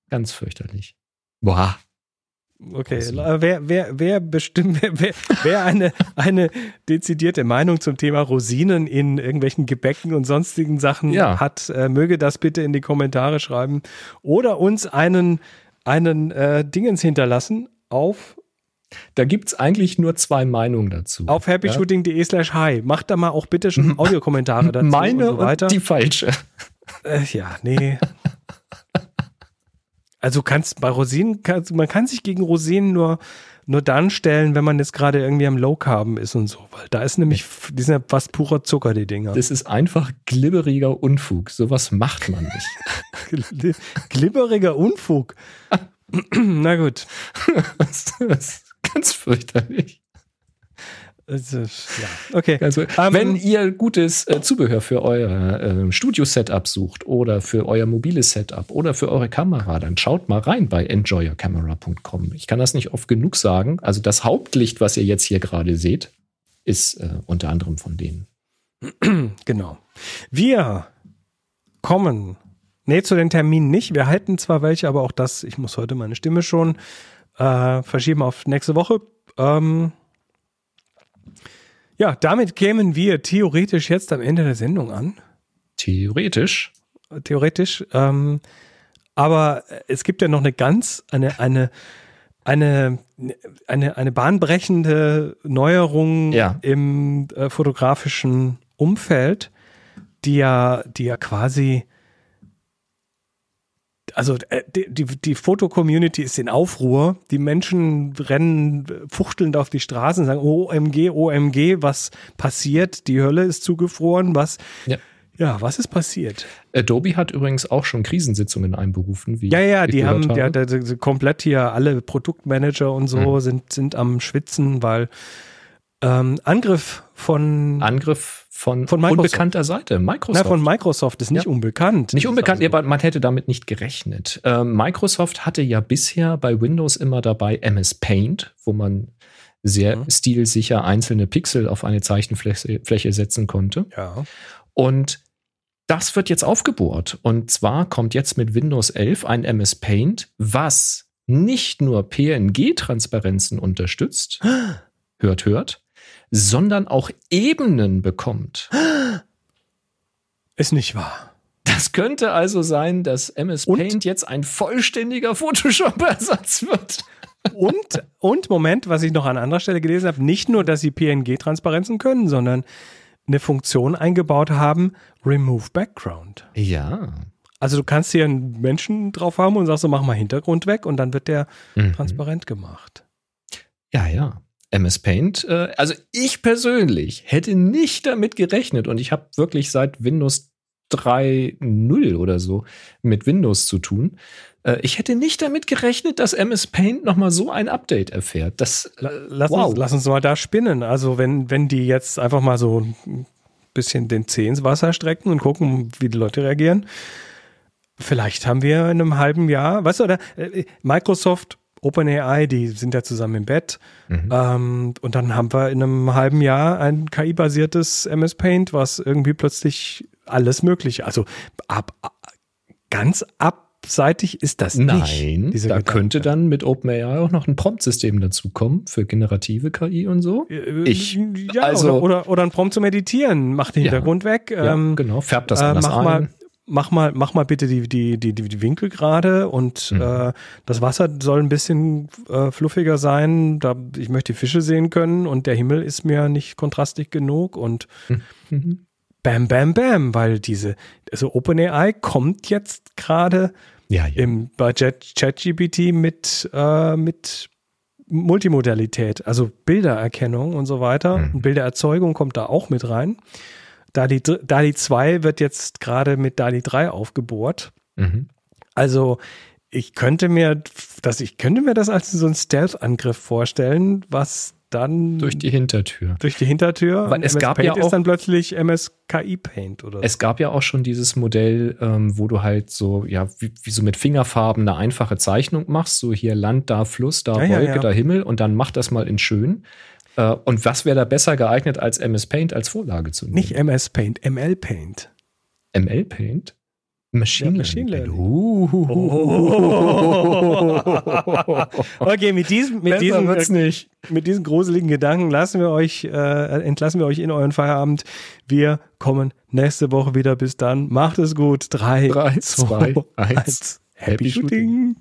Ganz fürchterlich. Boah. Okay, wer, wer, wer bestimmt, (laughs) wer, wer, eine, eine dezidierte Meinung zum Thema Rosinen in irgendwelchen Gebäcken und sonstigen Sachen Ja. hat, äh, möge das bitte in die Kommentare schreiben oder uns einen, einen äh, Dingens hinterlassen auf, Da gibt's eigentlich nur zwei Meinungen dazu. auf happyshooting.de slash hi. Macht da mal auch bitte schon (laughs) Audiokommentare dazu Meine und so weiter. und die falsche. Äh, ja, nee. (laughs) Also kannst bei Rosinen, kannst, man kann sich gegen Rosinen nur, nur dann stellen, wenn man jetzt gerade irgendwie am Low Carben ist und so, weil da ist nämlich, die sind ja fast purer Zucker, die Dinger. Das ist einfach glibberiger Unfug. Sowas macht man nicht. Gl- Glibberiger Unfug. (laughs) Na gut. das ist ganz fürchterlich. Ja, okay. Also, Ähm, wenn ihr gutes äh, Zubehör für euer äh, Studio-Setup sucht oder für euer mobiles Setup oder für eure Kamera, dann schaut mal rein bei enjoyyourcamera.com. Ich kann das nicht oft genug sagen. Also das Hauptlicht, was ihr jetzt hier gerade seht, ist äh, unter anderem von denen. (clears throat) Genau. Wir kommen, nee, zu den Terminen nicht. Wir halten zwar welche, aber auch das, ich muss heute meine Stimme schon äh, verschieben auf nächste Woche. Ähm, ja, damit kämen wir theoretisch jetzt am Ende der Sendung an. Theoretisch. Theoretisch. Ähm, aber es gibt ja noch eine ganz, eine, eine, eine, eine, eine bahnbrechende Neuerung Ja. im äh, fotografischen Umfeld, die ja, die ja quasi, also äh, die, die, die Foto-Community ist in Aufruhr. Die Menschen rennen fuchtelnd auf die Straßen und sagen, OMG, OMG, was passiert? Die Hölle ist zugefroren, was, Ja. ja, was ist passiert? Adobe hat übrigens auch schon Krisensitzungen einberufen. Wie Ja, ja, die haben habe. ja, da- da- komplett hier alle Produktmanager und so Mhm. sind, sind am Schwitzen, weil ähm, Angriff von, Angriff von, Von unbekannter Seite. na, Microsoft. von Microsoft ist nicht Ja. unbekannt. Nicht unbekannt, aber man hätte damit nicht gerechnet. Ähm, Microsoft hatte ja bisher bei Windows immer dabei MS Paint, wo man sehr Mhm. stilsicher einzelne Pixel auf eine Zeichenfläche Fläche setzen konnte. ja. Und das wird jetzt aufgebohrt. Und zwar kommt jetzt mit Windows 11 ein MS Paint, was nicht nur PNG-Transparenzen unterstützt, (gasps) hört, hört, sondern auch Ebenen bekommt. Ist nicht wahr. Das könnte also sein, dass MS Und? Paint jetzt ein vollständiger Photoshop-Ersatz wird. Und, und Moment, was ich noch an anderer Stelle gelesen habe, nicht nur, dass sie PNG-Transparenzen können, sondern eine Funktion eingebaut haben, Remove Background. Ja. Also du kannst hier einen Menschen drauf haben und sagst so, mach mal Hintergrund weg und dann wird der Mhm. transparent gemacht. Ja, ja. MS Paint, äh, also ich persönlich hätte nicht damit gerechnet und ich habe wirklich seit Windows 3.0 oder so mit Windows zu tun. Äh, ich hätte nicht damit gerechnet, dass MS Paint nochmal so ein Update erfährt. Das, äh, Lass, wow. uns, lass uns mal da spinnen. Also wenn, wenn die jetzt einfach mal so ein bisschen den Zeh ins Wasser strecken und gucken, wie die Leute reagieren. Vielleicht haben wir in einem halben Jahr, weißt du, oder äh, Microsoft, OpenAI, die sind ja zusammen im Bett. Mhm. Ähm, und dann haben wir in einem halben Jahr ein KI-basiertes MS Paint, was irgendwie plötzlich alles mögliche, also ab, ab, ganz abseitig ist das nicht. Nein, da Gedanke. könnte dann mit OpenAI auch noch ein Prompt-System dazukommen für generative KI und so. Äh, Ich- ja, also- oder, oder, oder ein Prompt zu meditieren, mach den Ja. Hintergrund weg. Ja, ähm, genau, färbt das äh, anders mach ein. mal, mach mal, mach mal bitte die, die, die, die Winkel gerade und Mhm. äh, das Wasser soll ein bisschen äh, fluffiger sein. Da, ich möchte die Fische sehen können und der Himmel ist mir nicht kontrastig genug und Mhm. bam, bam, bam, weil diese, also OpenAI kommt jetzt gerade Ja, ja. im bei Chat- ChatGPT mit, äh, mit Multimodalität, also Bildererkennung und so weiter. Mhm. Und Bildererzeugung kommt da auch mit rein. DALI, DALI 2 wird jetzt gerade mit DALI 3 aufgebohrt. Mhm. Also ich könnte mir das, ich könnte mir das als so ein Stealth-Angriff vorstellen, was dann Durch die Hintertür. durch die Hintertür Weil und es MS gab Paint ja ist auch- dann plötzlich MSKI Paint oder Es gab ja auch schon dieses Modell, ähm, wo du halt so, ja, wie, wie so mit Fingerfarben eine einfache Zeichnung machst, so hier Land, da Fluss, da Ja, ja, Wolke, ja. da Himmel und dann mach das mal in schön. Äh, und was wäre da besser geeignet, als MS Paint als Vorlage zu nehmen? nicht MS Paint, ML Paint. ML Paint? Machine, Ja, Machine Learning. Uh. (laughs) Okay, mit diesem, mit diesem, nicht. mit diesen gruseligen Gedanken lassen wir euch, äh, entlassen wir euch in euren Feierabend. Wir kommen nächste Woche wieder. Bis dann. Macht es gut. Drei, Drei, zwei, zwei, eins. Happy Happy Shooting.